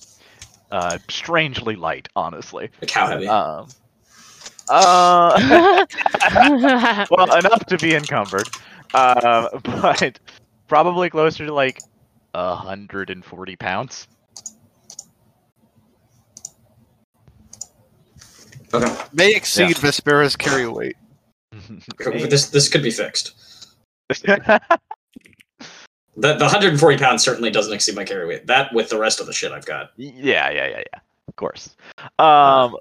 Uh, strangely light, honestly. Like how heavy? Um. Uh, *laughs* well, enough to be encumbered. Uh, but probably closer to like a hundred and forty pounds. okay. May exceed Vespera's carry weight. This this could be fixed. *laughs* The, the 140 pounds certainly doesn't exceed my carry weight. That with the rest of the shit I've got. Yeah, yeah, yeah, yeah. Of course. Um,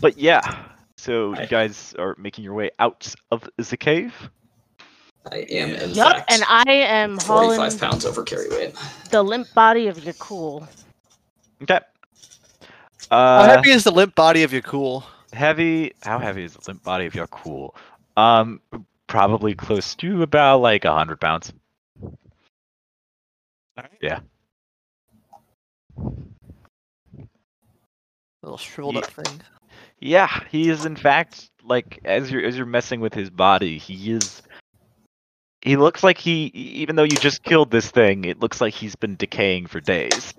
but yeah. So I- you guys are making your way out of the cave. I am in yup, fact and I am 45 hauling pounds over carry weight. the limp body of Yakul. Okay. Uh, How Uh, heavy is the limp body of Yakul? heavy. How heavy is the limp body of Yakul? Um, probably close to about like a hundred pounds. Yeah. Little shriveled up thing. Yeah, he is in fact like as you're as you're messing with his body, he is he looks like he even though you just killed this thing, it looks like he's been decaying for days.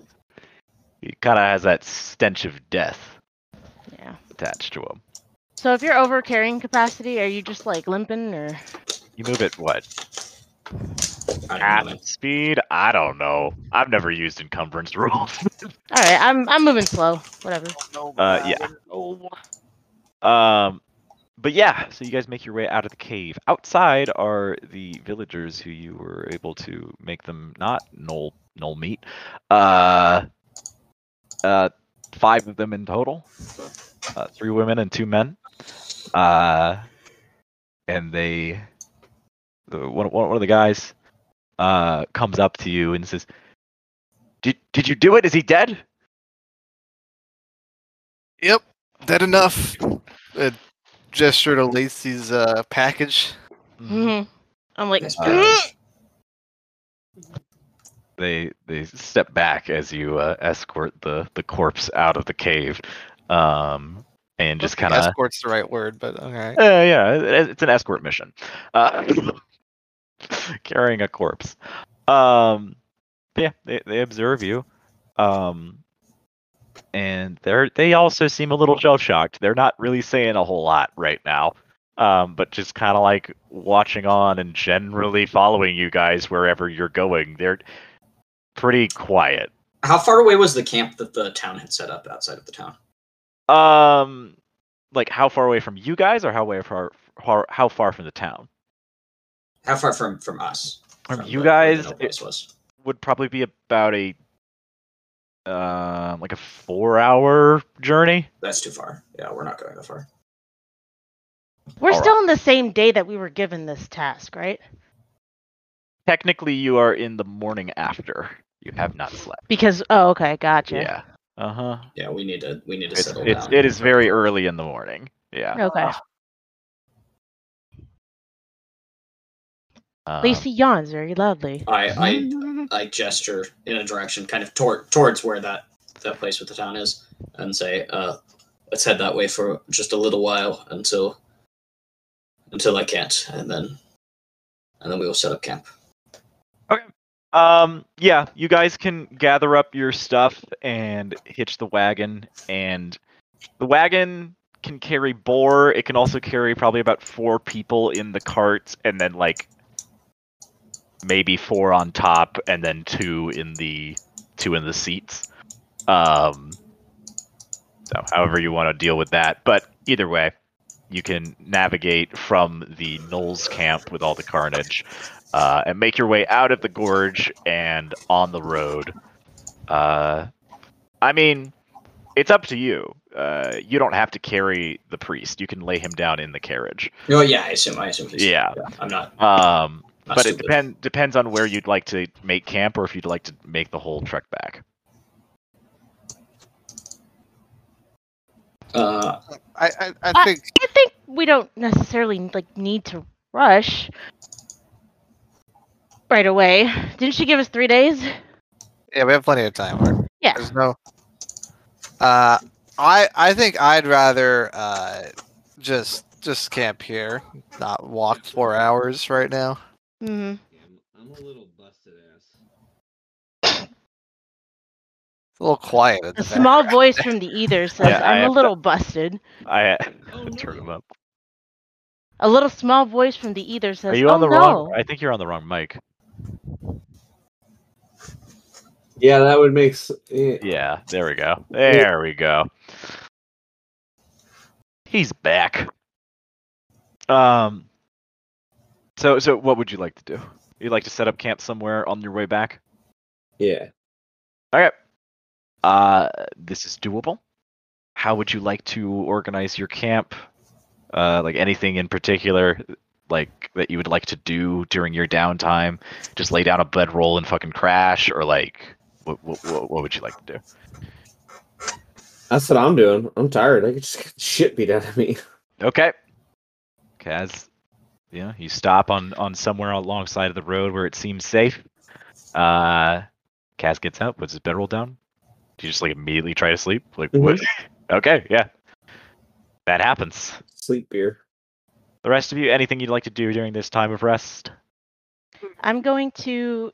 He kind of has that stench of death Yeah. attached to him. So if you're over carrying capacity, are you just like limping or? You move it what? I don't At speed? I don't know. I've never used encumbrance *laughs* rules. All right, I'm I'm moving slow. Whatever. Uh, yeah. Um, but yeah, so you guys make your way out of the cave. Outside are the villagers who you were able to make them not gnoll gnoll meat. Uh, uh, five of them in total. Uh, three women and two men. Uh, and they, the one one one of the guys, uh, comes up to you and says, "Did did you do it? Is he dead?" Yep, dead enough. A gesture to Lacy's uh, package. hmm I'm like, Uh, *laughs* they they step back as you uh, escort the the corpse out of the cave um and just kind of escort's the right word, but alright. uh, yeah it- it's an escort mission uh *laughs* carrying a corpse um yeah they, they observe you um and they're they also seem a little shell shocked they're not really saying a whole lot right now um, but just kind of like watching on and generally following you guys wherever you're going. They're pretty quiet. How far away was the camp that the town had set up outside of the town? Um, like how far away from you guys, or how way far, far how far from the town? How far from from us? From you the- guys, it- was. Would probably be about a, uh, like a four-hour journey. That's too far. Yeah, we're not going that far. we're All still on the same day that we were given this task, right? technically you are in the morning after. You have not slept. Because oh, okay, gotcha. Yeah. Uh huh. Yeah, we need to we need to It's, settle it's down. it is very early in the morning. Yeah. Okay. Um, Lacy yawns very loudly. I I *laughs* I gesture in a direction kind of toward towards where that that place with the town is, and say, uh, "Let's head that way for just a little while until until I can't, and then and then we will set up camp." Okay. Um, yeah, you guys can gather up your stuff and hitch the wagon, and the wagon can carry Boar. It can also carry probably about four people in the cart, and then like maybe four on top, and then two in the two in the seats. Um, so however you want to deal with that, but either way, you can navigate from the gnolls camp with all the carnage uh, and make your way out of the gorge and on the road. Uh, I mean, it's up to you. Uh, you don't have to carry the priest. You can lay him down in the carriage. Oh yeah, I assume I assume he's Yeah. I'm not. Um, but it stupid. depend depends on where you'd like to make camp, or if you'd like to make the whole trek back. Uh, I I, I I- think I think we don't necessarily like need to rush right away. Didn't she give us three days? yeah, we have plenty of time. Mark. Yeah. There's no. Uh, I I think I'd rather uh just just camp here, not walk four hours right now. Hmm I'm a little busted ass. It's a little quiet. At A back. small voice from the ether says, Yeah, I "I'm have a to- little busted." I Oh, turn him up. A little small voice from the ether says, Are you "Oh on the no." wrong? I think you're on the wrong mic. Yeah, that would make. s- eh, Yeah, there we go. There we go. He's back. Um. So, so what would you like to do? You'd like to set up camp somewhere on your way back? Yeah. Okay. Uh, this is doable. How would you like to organize your camp? Uh, like anything in particular, like that you would like to do during your downtime? Just lay down a bedroll and fucking crash, or like, what, what, what, what would you like to do? That's what I'm doing. I'm tired. I could just *laughs* get shit beat out of me. Okay. Kaz, you know, you stop on on somewhere alongside of the road where it seems safe. Uh, Kaz gets up, puts his bedroll down. Do you just like immediately try to sleep? Like what? *laughs* okay, yeah. That happens. Sleep beer. The rest of you, anything you'd like to do during this time of rest? I'm going to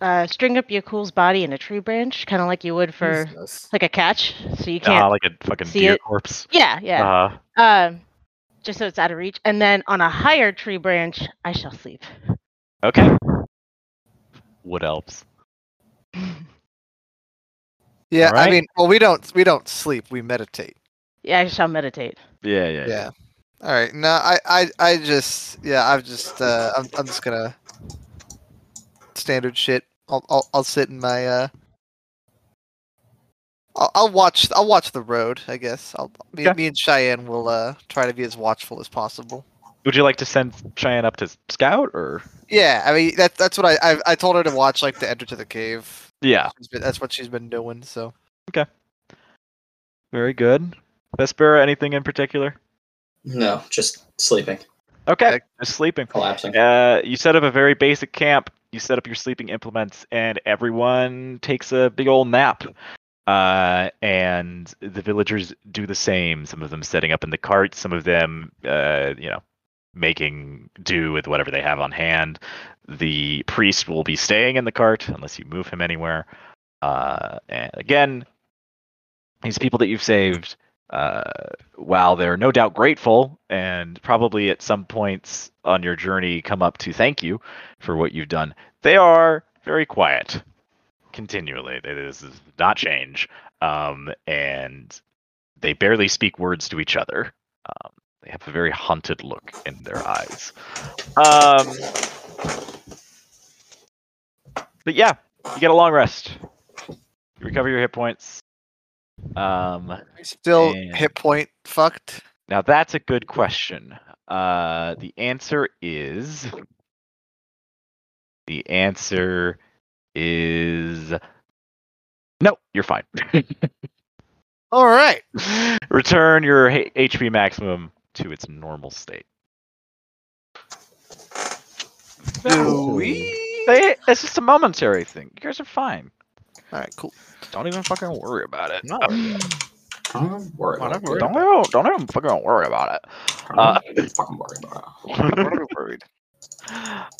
uh, string up Yakul's body in a tree branch, kind of like you would for Jesus. like a catch, so you Ah, can't. like a fucking see deer it. corpse. yeah, yeah. Uh, Um, just so it's out of reach, and then on a higher tree branch, I shall sleep. okay. Wood elves. *laughs* Yeah, I mean, well, we don't we don't sleep. We meditate. Yeah, I shall meditate. Yeah, yeah, Yeah. All right. No, I I I just yeah, I've just uh I'm I'm just gonna standard shit. I'll I'll I'll sit in my uh. I'll, I'll watch. I'll watch the road. I guess. I'll me, Okay. me and Cheyenne will uh try to be as watchful as possible. Would you like to send Cheyenne up to scout or? Yeah, I mean that that's what I I, I told her to watch like the enter to the cave. Yeah. Been, that's what she's been doing. So okay, Very good. Vespera, anything in particular? no, just sleeping, Okay, Okay. just sleeping. collapsing. Uh, you set up a very basic camp. You set up your sleeping implements, and everyone takes a big old nap. Uh, and the villagers do the same. Some of them setting up in the cart. Some of them, uh, you know, making do with whatever they have on hand. The priest will be staying in the cart unless you move him anywhere. Uh, and again, these people that you've saved, uh, while they're no doubt grateful and probably at some points on your journey come up to thank you for what you've done, they are very quiet continually. This does not change. Um, and they barely speak words to each other. Um, they have a very haunted look in their eyes. Um, but yeah, you get a long rest. You recover your hit points. Um, still And- hit point fucked. now that's a good question. Uh, the answer is The answer is no. You're fine. *laughs* All right. Return your H- HP maximum to its normal state. Do we? They, it's just a momentary thing. You guys are fine. All right, cool. Don't even fucking worry about it. No. Don't worry Why about not it. Don't, even- don't even fucking worry about it. Uh, Don't fucking worry about What are we worried?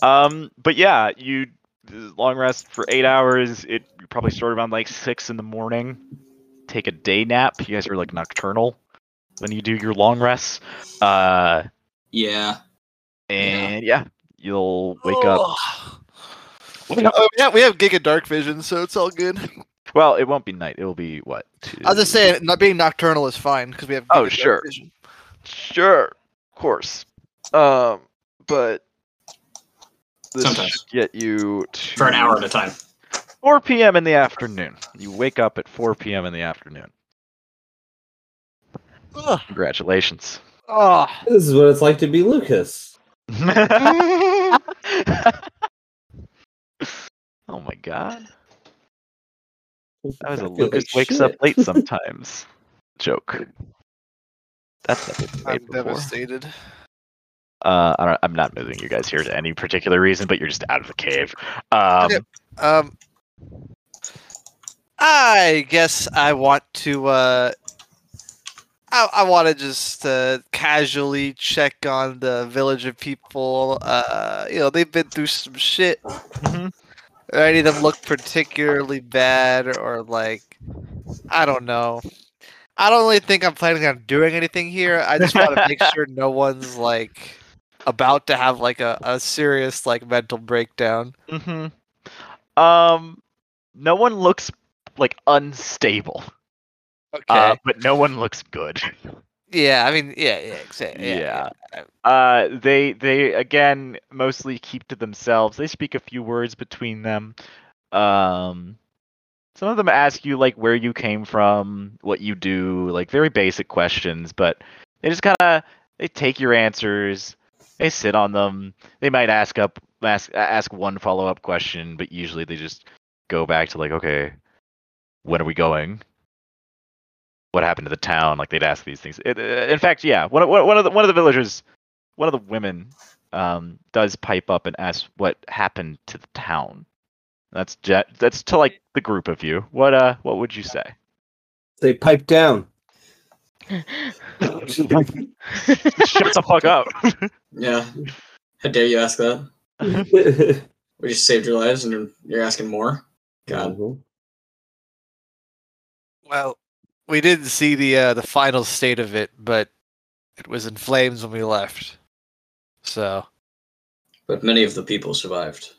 um, but yeah, you long rest for eight hours. It you probably start around like six in the morning. Take a day nap. You guys are like nocturnal when you do your long rests. Uh. Yeah. and yeah, you'll wake up. Oh. Oh, yeah, we have Giga Dark Vision, so it's all good. Well, it won't be night. It will be what? I was just saying, not being nocturnal is fine because we have. Oh, Giga Dark sure. Vision. Sure, of course. Um, but this Sometimes. should get you to For an hour at a time. 4 p.m. in the afternoon. You wake up at 4 p.m. in the afternoon. Ugh. Congratulations. Oh, This is what it's like to be Lucas. *laughs* oh my god. That was a I feel Lucas like wakes up late *laughs* sometimes joke. That's never been I'm made before. devastated. Uh, I don't, I'm not moving you guys here to any particular reason, but you're just out of the cave. Um, Okay. Um, I guess I want to. Uh, I I want to just uh, casually check on the village of people. Uh, you know, they've been through some shit. mhm. Or any of them look particularly bad, or like, I don't know. I don't really think I'm planning on doing anything here. I just want to make *laughs* sure no one's like about to have like a, a serious like mental breakdown. hmm Um, no one looks like unstable, Okay. uh, but no one looks good. Yeah, I mean, yeah, yeah, exactly. Yeah. Uh, they they again mostly keep to themselves. They speak a few words between them. Um, some of them ask you like where you came from, what you do, like very basic questions, but they just kind of they take your answers, they sit on them. They might ask up ask ask one follow up question, but usually they just go back to like, okay, when are we going? What happened to the town? Like they'd ask these things. It, uh, in fact, yeah, one of one of the one of the villagers, one of the women, um, does pipe up and ask what happened to the town. That's je- that's to like the group of you. What uh, what would you say? They pipe down. Shut the fuck up. Yeah. How dare you ask that? *laughs* We just saved your lives and you're, you're asking more? God. Well, we didn't see the uh, the final state of it, but it was in flames when we left. So But many of the people survived.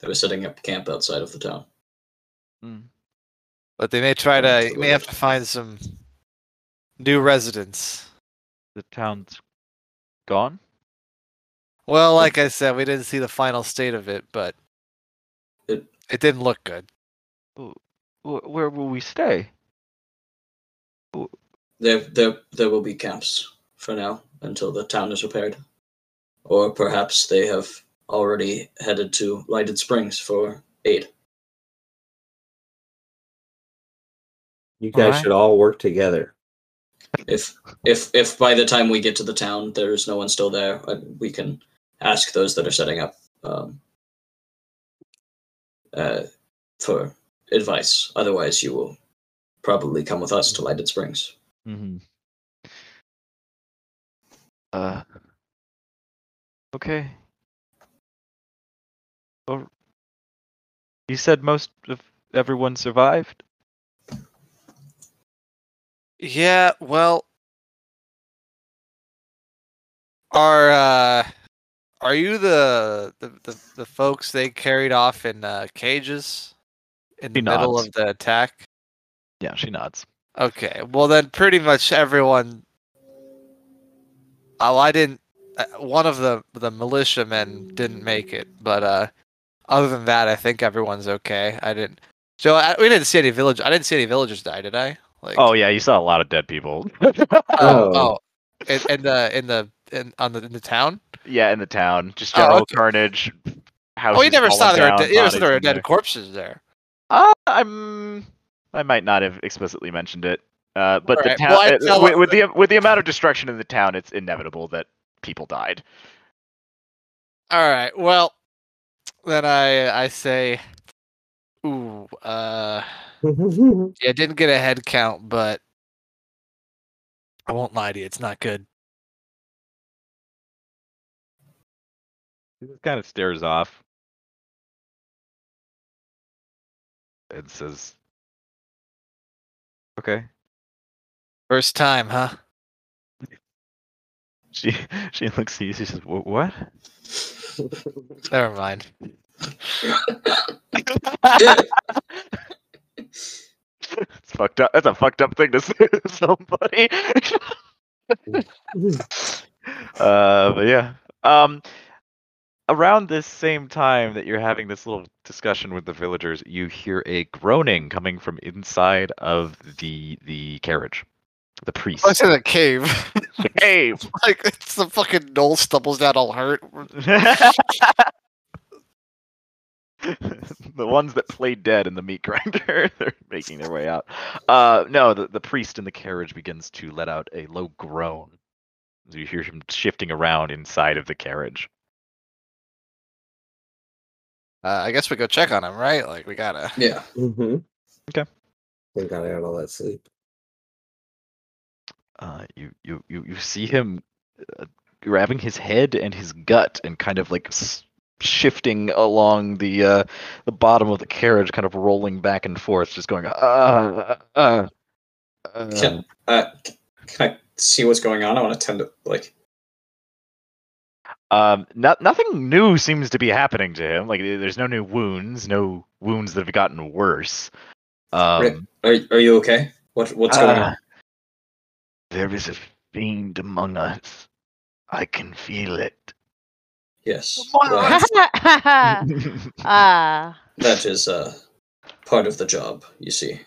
They were setting up camp outside of the town. Mm. But they may try to. Sounds You may have to find some new residents. The town's gone. Well, like I said, we didn't see the final state of it, but It- it didn't look good. Where will we stay? There, there, there will be camps for now until the town is repaired. Or perhaps they have already headed to Lighted Springs for aid. You guys Alright. should all work together. If, if, if by the time we get to the town there is no one still there, uh, we can ask those that are setting up um, uh, for advice. Otherwise, you will probably come with us to Lighted Springs. Mm-hmm. Uh. Okay. Well, you said most of everyone survived. Yeah, well, are uh, are you the the, the the folks they carried off in uh, cages in the She middle of the attack? Yeah, she nods. Okay, well then, pretty much everyone. Oh, I didn't. uh, One of the the militiamen didn't make it, but uh, other than that, I think everyone's okay. I didn't. So I, we didn't see any village. I didn't see any villagers die, did I? Like, Oh yeah, you saw a lot of dead people. *laughs* oh, Oh. oh, in, in the in the in on the in the town. yeah, in the town, just Oh, general okay. carnage. house. Oh, you never saw there. down, Were de- you never saw there were dead there. corpses there. Uh, I'm. I might not have explicitly mentioned it. Uh, but the Alright, town, well, I uh, with, with the with the amount of destruction in the town, it's inevitable that people died. All right. Well, then I I say, ooh, uh, *laughs* yeah, didn't get a head count, but I won't lie to you, it's not good. He just kind of stares off and says, "Okay." First time, huh? She *laughs* she looks at you. She says, "Wh- "What?" Never mind. It's fucked up. That's a fucked up thing to say to somebody. uh, but yeah. Um, around this same time that you're having this little discussion with the villagers, you hear a groaning coming from inside of the the carriage. The priest. I said a cave. The cave. *laughs* like it's the fucking gnoll stumbles down all hurt. *laughs* *laughs* the ones that played dead in the meat grinder, *laughs* they're making their way out. Uh, no, the, the priest in the carriage begins to let out a low groan. So you hear him shifting around inside of the carriage. Uh, I guess we go check on him, right? Like we gotta. Yeah. mm-hmm. Okay. Thank God I had all that sleep. Uh, you, you, you, you see him uh, grabbing his head and his gut and kind of like s- shifting along the uh, the bottom of the carriage, kind of rolling back and forth, just going, uh, uh, uh, Can, uh, can I see what's going on? I want to tend to like. Um, no, nothing new seems to be happening to him. Like there's no new wounds, no wounds that have gotten worse. Um, Are are you okay? What what's going uh, on? There is a fiend among us. I can feel it. Yes. What? Well, *laughs* Ah, that is uh part of the job. You see,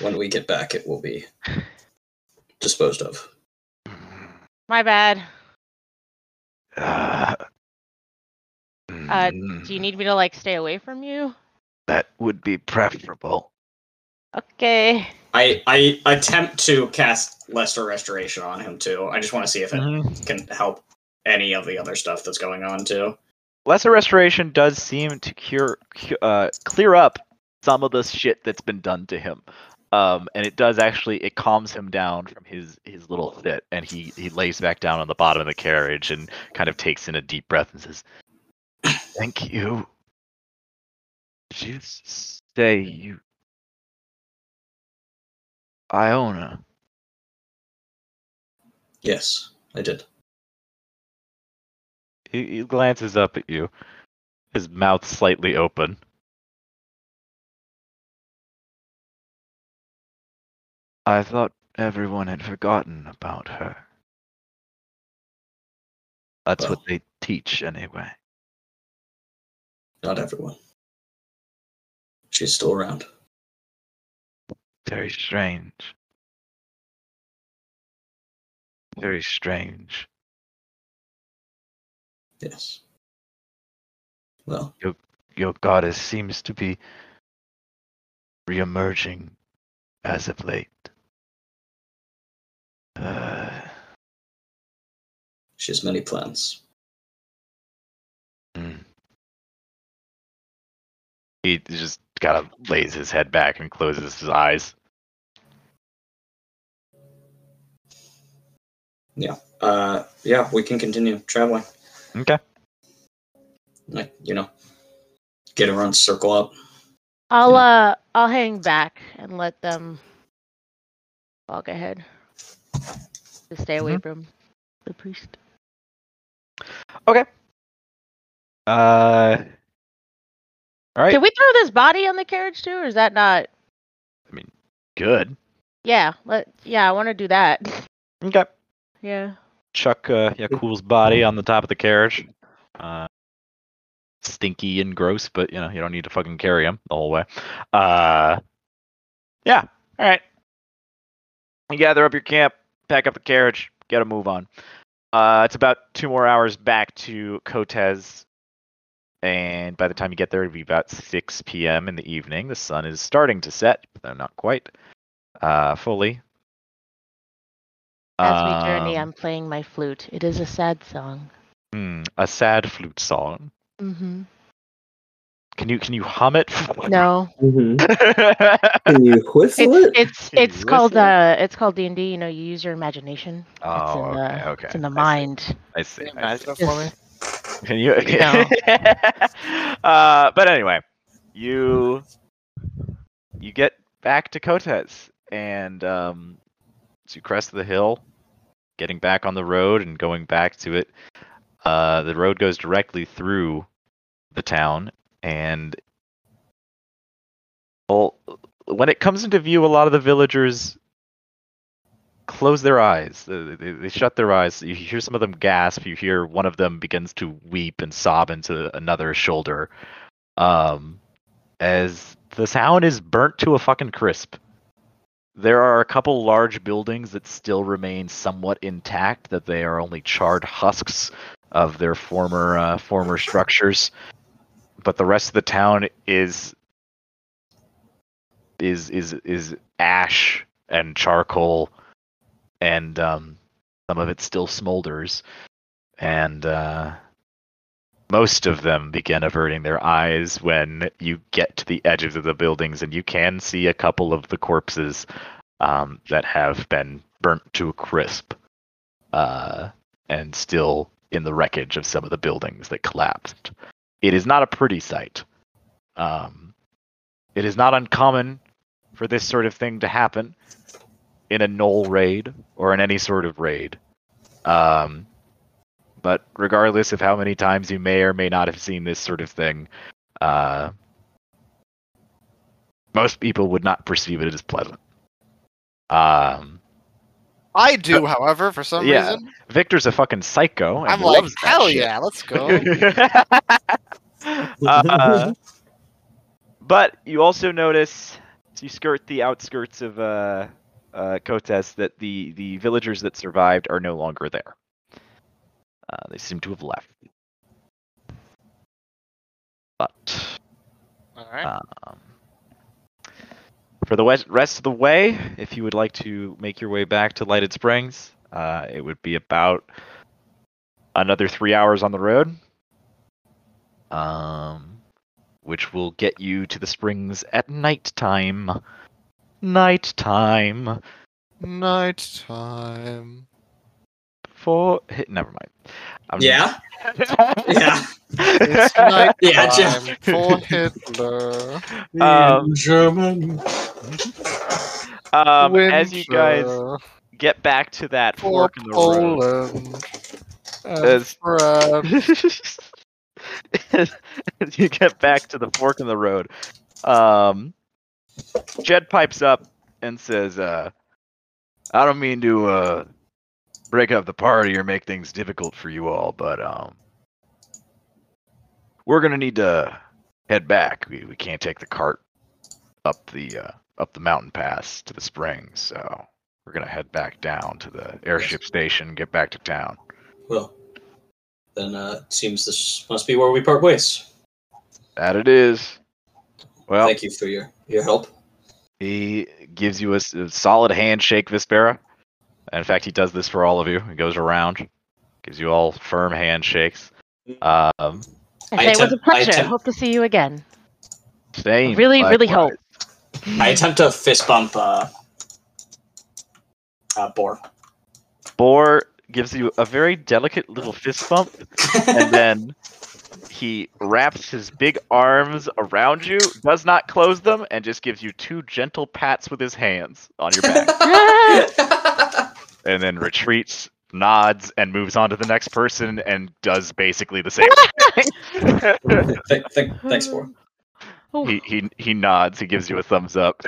when we get back, it will be disposed of. my bad. *sighs* Uh, Do you need me to like stay away from you? that would be preferable. Okay. I I attempt to cast Lesser Restoration on him too. I just want to see if it can help any of the other stuff that's going on too. Lesser restoration does seem to cure, uh, clear up some of the shit that's been done to him. Um, and it does actually it calms him down from his his little fit, and he he lays back down on the bottom of the carriage and kind of takes in a deep breath and says, "Thank you." Did you say you, Iona? Yes, I did. He, he glances up at you, his mouth slightly open. I thought everyone had forgotten about her. That's Well. what they teach, anyway. Not everyone. She's still around. Very strange. Very strange. Yes. Well, Your goddess seems to be reemerging as of late. Uh, she has many plans. Mm. He just kind of lays his head back and closes his eyes. Yeah. Uh, yeah, we can continue traveling. Okay. Like you know, get around, circle up. I'll Yeah. uh I'll hang back and let them walk ahead. To stay away from the priest. Okay. Uh. All right. Can we throw this body on the carriage too, or is that not? I mean, good. Yeah, let yeah, I want to do that. *laughs* Okay. Yeah. Chuck uh, Yakul's body on the top of the carriage. Uh, stinky and gross, but you know you don't need to fucking carry him the whole way. Uh, yeah. All right. You gather up your camp, pack up the carriage, get a move on. Uh, it's about two more hours back to Kotez. and by the time you get there, it'll be about 6 p.m. in the evening. The sun is starting to set, though not quite uh, fully. As we journey, Um, I'm playing my flute. It is a sad song. hmm, a sad flute song. Mm-hmm. Can you can you hum it? *laughs* No, Mhm. oh, *laughs* Can you whistle it's it? it's Can it's called whistle? uh it's called D and D. You know, you use your imagination. it's in okay, the okay. it's in the I see, mind. I see. Can you I see. for me? *laughs* Can you? No. uh, but anyway, you you get back to Kotes, and um, you crest the hill, getting back on the road and going back to it, uh, the road goes directly through the town, and well, when it comes into view, a lot of the villagers close their eyes. They, they, they shut their eyes. You hear some of them gasp. You hear one of them begins to weep and sob into another shoulder. Um, as the sound is burnt to a fucking crisp. There are a couple large buildings that still remain somewhat intact. That they are only charred husks of their former uh, former structures, but the rest of the town is is is is ash and charcoal and um, some of it still smolders, and uh, most of them begin averting their eyes when you get to the edges of the buildings, and you can see a couple of the corpses um, that have been burnt to a crisp, uh, and still in the wreckage of some of the buildings that collapsed. It is not a pretty sight. Um, it is not uncommon for this sort of thing to happen in a gnoll raid or in any sort of raid. Um, but regardless of how many times you may or may not have seen this sort of thing, uh, most people would not perceive it as pleasant. Um, I do, however, for some Yeah, reason. Victor's a fucking psycho. And I'm like, loves that hell shit. yeah, let's go. *laughs* *laughs* uh, but you also notice as you skirt the outskirts of uh, uh, Kotes that the, the villagers that survived are no longer there. Uh, they seem to have left. But All right. um, for the rest of the way, if you would like to make your way back to Lighted Springs, uh, it would be about another three hours on the road, um, which will get you to the springs at nighttime. Nighttime Night time. For hit. Never mind. I'm- Yeah, *laughs* yeah. It's night *laughs* Yeah, time for Hitler. Um, German. um, as you guys get back to that for fork in the road. Poland. And *laughs* As- As you get back to the fork in the road, um, Jed pipes up and says, uh, "I don't mean to uh, break up the party or make things difficult for you all, but um, we're gonna need to head back. We, we can't take the cart up the uh, up the mountain pass to the springs, so we're gonna head back down to the airship station, get back to town." Well, then uh, it seems this must be where we part ways. That it is. Well, Thank you for your your help. He gives you a solid handshake, Vispera. In fact, he does this for all of you. He goes around, gives you all firm handshakes. Um, I I say it was a attempt- I pleasure. attempt- Hope to see you again. same. Really, really hope. I attempt to fist bump uh, uh Boar. Boar gives you a very delicate little fist bump, and then *laughs* he wraps his big arms around you, does not close them, and just gives you two gentle pats with his hands on your back, *laughs* *laughs* and then retreats, nods, and moves on to the next person and does basically the same thing. *laughs* Th- th- thanks, for. he he he nods. He gives you a thumbs up.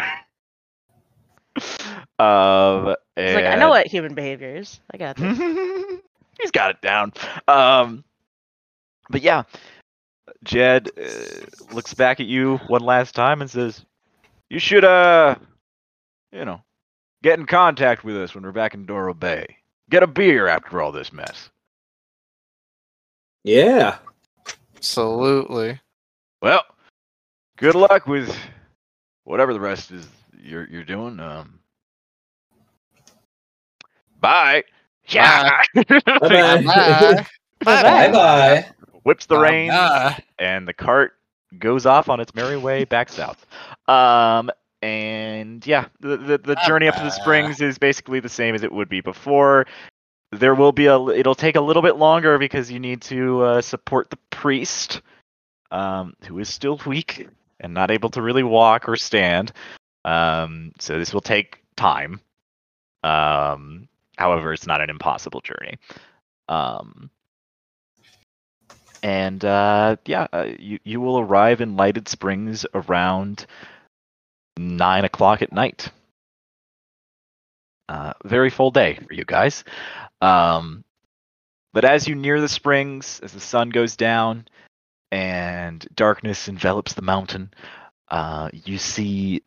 um, It's like I know what human behavior is. I got this. *laughs* He's got it down. Um, but yeah, Jed uh, looks back at you one last time and says, "You should, uh, you know, get in contact with us when we're back in Doro Bay. Get a beer after all this mess." Yeah. Absolutely. Well, good luck with whatever the rest is you're you're doing. Um, bye. Yeah. *laughs* Bye-bye. Bye. Bye bye. *laughs* Whips the reins, and the cart goes off on its merry way back south. Um, and yeah, the the, the journey up to the springs is basically the same as it would be before. There will be a. It'll take a little bit longer because you need to uh, support the priest, um, who is still weak and not able to really walk or stand. Um, so this will take time. Um, however, it's not an impossible journey. Um, and uh, yeah, uh, you you will arrive in Lighted Springs around nine o'clock at night. Uh, very full day for you guys. Um, but as you near the springs, as the sun goes down and darkness envelops the mountain, uh, you see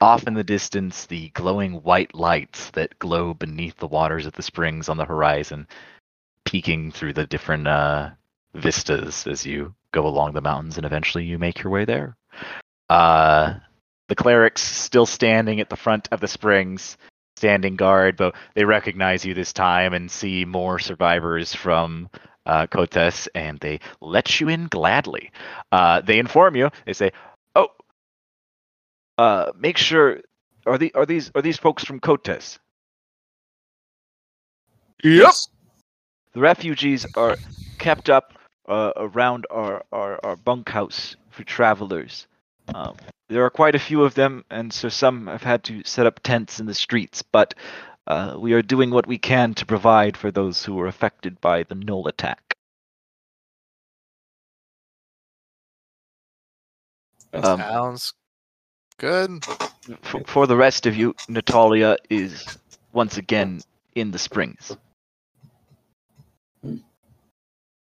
off in the distance the glowing white lights that glow beneath the waters of the springs on the horizon, peeking through the different uh, vistas as you go along the mountains and eventually you make your way there. Uh, the clerics still standing at the front of the springs, standing guard, but they recognize you this time and see more survivors from uh, Kotes, and they let you in gladly. Uh, they inform you. They say, "Oh, uh, make sure are the are these are these folks from Kotes? Yes. The refugees are kept up uh, around our, our, our bunkhouse for travelers. Um, there are quite a few of them, and so some have had to set up tents in the streets, but uh, we are doing what we can to provide for those who were affected by the Gnoll attack. Um, Sounds good. for, for the rest of you, Natalia is once again in the springs.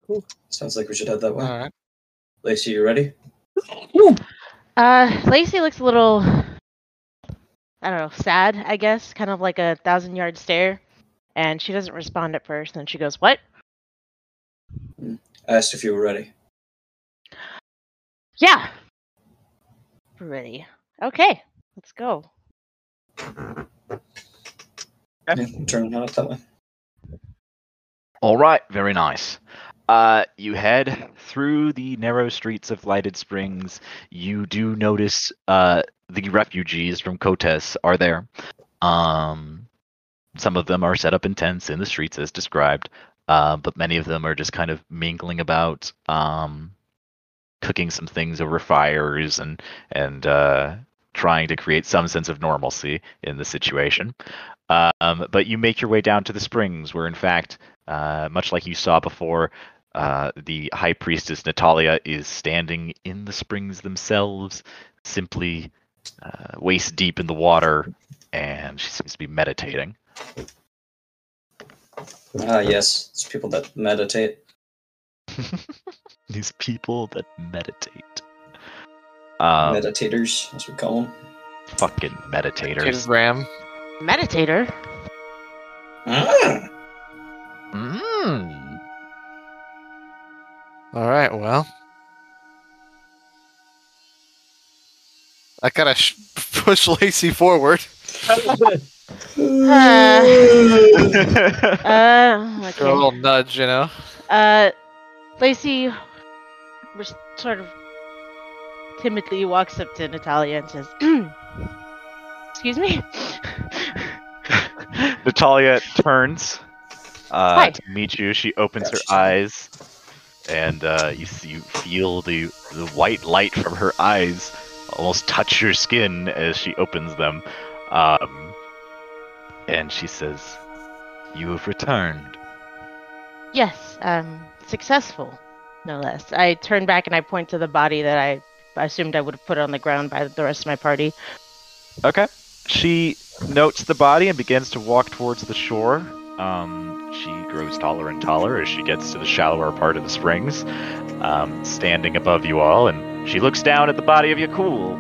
Cool. Sounds like we should head that way. All right. Lacy, you ready? Uh, Lacy looks a little, I don't know, sad, I guess, kind of like a thousand yard stare. And she doesn't respond at first, and then she goes, What? I asked if you were ready. Yeah. Ready. Okay, let's go. Yeah, turn it out that way. All right, very nice. Uh, you head through the narrow streets of Lighted Springs. You do notice uh, the refugees from Kotes are there. Um, some of them are set up in tents in the streets as described, uh, but many of them are just kind of mingling about, um, cooking some things over fires and and uh, trying to create some sense of normalcy in the situation. Um, but you make your way down to the springs, where in fact, uh, much like you saw before, uh, the high priestess Natalia is standing in the springs themselves, simply uh, waist deep in the water, and she seems to be meditating. Ah, yes. It's people that meditate. *laughs* These people that meditate. Um, Meditators, as we call them. fucking meditators. Ram. Meditator? Ah, Mm. All right. Well, I gotta sh- *laughs* push Lacy forward. Uh, *laughs* uh, Give her a little nudge, you know. Uh, Lacy res- sort of timidly walks up to Natalia and says, *clears throat* Excuse me? Natalia turns uh, Hi. to meet you. She opens her eyes, and uh, you you feel the the white light from her eyes almost touch your skin as she opens them. Um, and she says, "You have returned." Yes, um, successful, no less. I turn back and I point to the body that I assumed I would have put on the ground by the rest of my party. Okay. She notes the body and begins to walk towards the shore. Um, she grows taller and taller as she gets to the shallower part of the springs, um, standing above you all, and she looks down at the body of Yakul,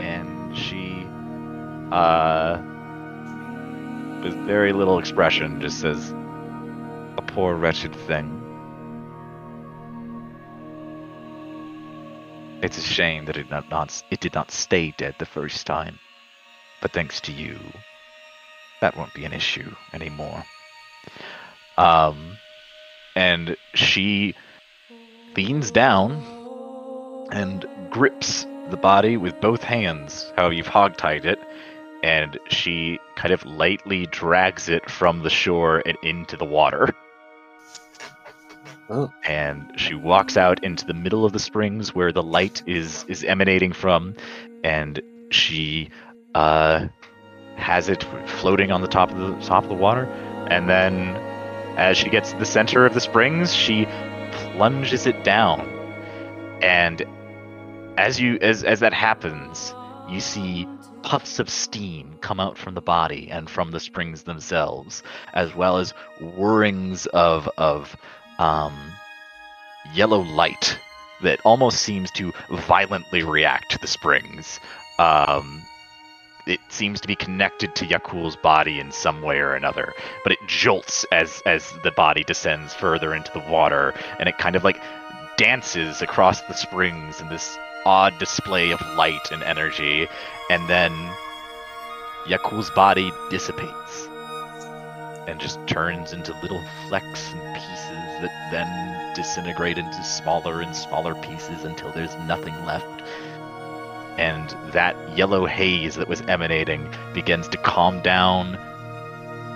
and she, uh, with very little expression, just says, "A poor wretched thing." It's a shame that it not, not it did not stay dead the first time. But thanks to you, that won't be an issue anymore. Um, and she leans down and grips the body with both hands, how you've hogtied it, and she kind of lightly drags it from the shore and into the water. Oh. And she walks out into the middle of the springs where the light is is emanating from, and she uh, has it floating on the top of the top of the water. And then, as she gets to the center of the springs, she plunges it down. And as you as as that happens, you see puffs of steam come out from the body and from the springs themselves, as well as whirrings of of um, yellow light that almost seems to violently react to the springs. Um, it seems to be connected to Yakul's body in some way or another, but it jolts as as the body descends further into the water, and it kind of like dances across the springs in this odd display of light and energy, and then Yakul's body dissipates and just turns into little flecks and pieces that then disintegrate into smaller and smaller pieces until there's nothing left. And that yellow haze that was emanating begins to calm down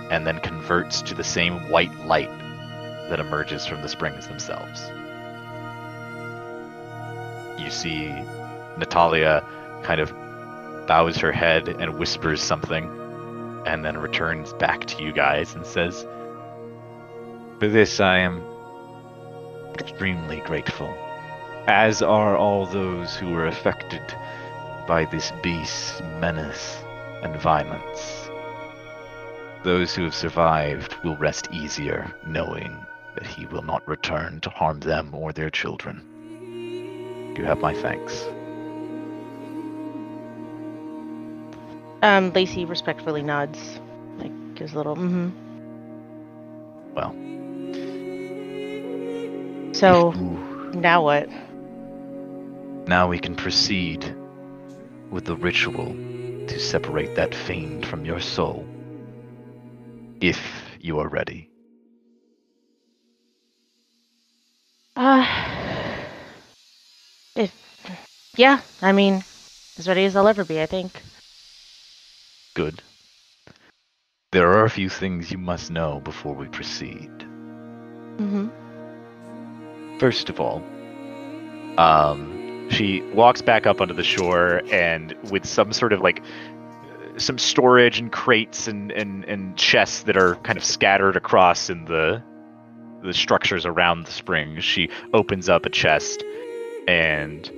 and then converts to the same white light that emerges from the springs themselves. You see Natalia kind of bows her head and whispers something and then returns back to you guys and says, For this I am extremely grateful, as are all those who were affected by this beast's menace and violence. Those who have survived will rest easier knowing that he will not return to harm them or their children. You have my thanks. Um, Lacy respectfully nods, like gives a little mm-hmm. Well, So now what? Now we can proceed with the ritual to separate that fiend from your soul. If you are ready. Uh, if yeah, I mean, as ready as I'll ever be, I think. Good. There are a few things you must know before we proceed. Mm-hmm. First of all, um, she walks back up onto the shore and with some sort of like some storage and crates and, and, and chests that are kind of scattered across in the the structures around the springs. She opens up a chest and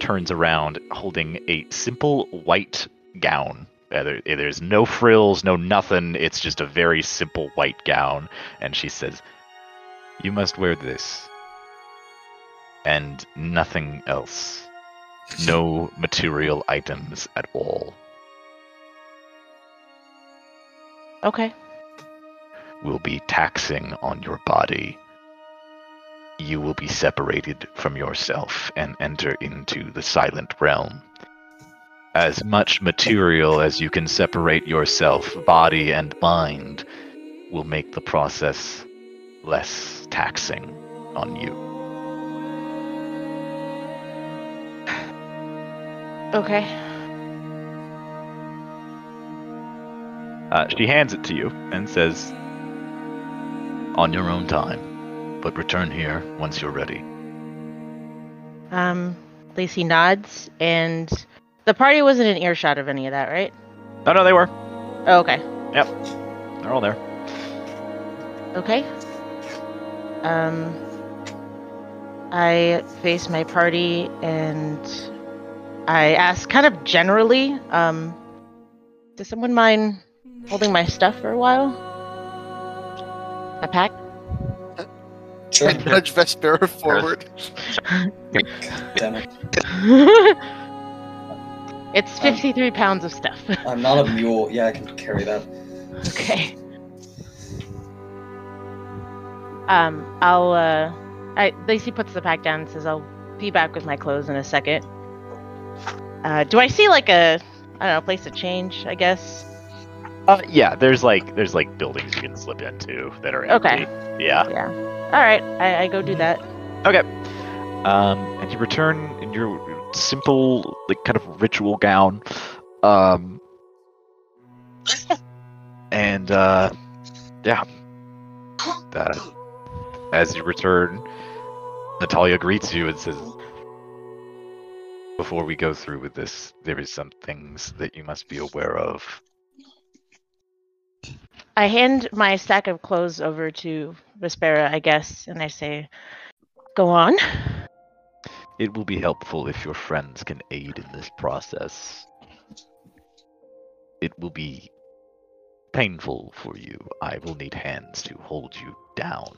turns around holding a simple white gown. Uh, there- there's no frills, no nothing. It's just a very simple white gown. And she says, You must wear this. And nothing else. No *laughs* material items at all. Okay. will be taxing on your body. You will be separated from yourself and enter into the silent realm. As much material as you can separate yourself, body and mind, will make the process less taxing on you. Okay. Uh, she hands it to you and says, On your own time, but return here once you're ready. Um, Lacy nods, and the party wasn't in earshot of any of that, right? No, no, they were. Oh, okay. Yep. They're all there. Okay. Um, I face my party and I ask kind of generally, um, does someone mind holding my stuff for a while? A pack? Sure. And nudge Vespera forward. Damn *laughs* it. it's 53 pounds of stuff. I'm not a mule. Yeah, I can carry that. okay. Um, I'll, uh, I, Lacy puts the pack down and says, I'll be back with my clothes in a second. Uh, do I see like a I don't know place to change? I guess. Uh, yeah, there's like there's like buildings you can slip into that are empty. Okay. Yeah. Yeah. All right, I, I go do that. Okay. Um, and you return in your simple, like kind of ritual gown. Um, *laughs* and uh, yeah. Uh, as you return, Natalia greets you and says, "Before we go through with this, there is some things that you must be aware of." I hand my stack of clothes over to Vespera, I guess, and I say, "Go on." It will be helpful if your friends can aid in this process. It will be painful for you. I will need hands to hold you down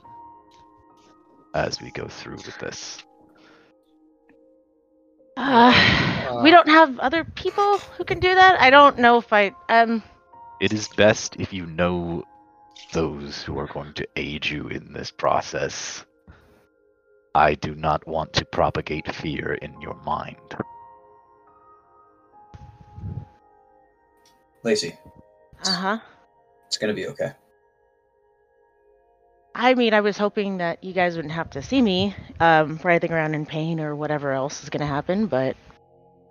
as we go through with this. Uh, we don't have other people who can do that. I don't know if I um. It is best if you know those who are going to aid you in this process. I do not want to propagate fear in your mind. Lacy, Uh huh. it's gonna be okay. I mean, I was hoping that you guys wouldn't have to see me um, writhing around in pain or whatever else is going to happen, but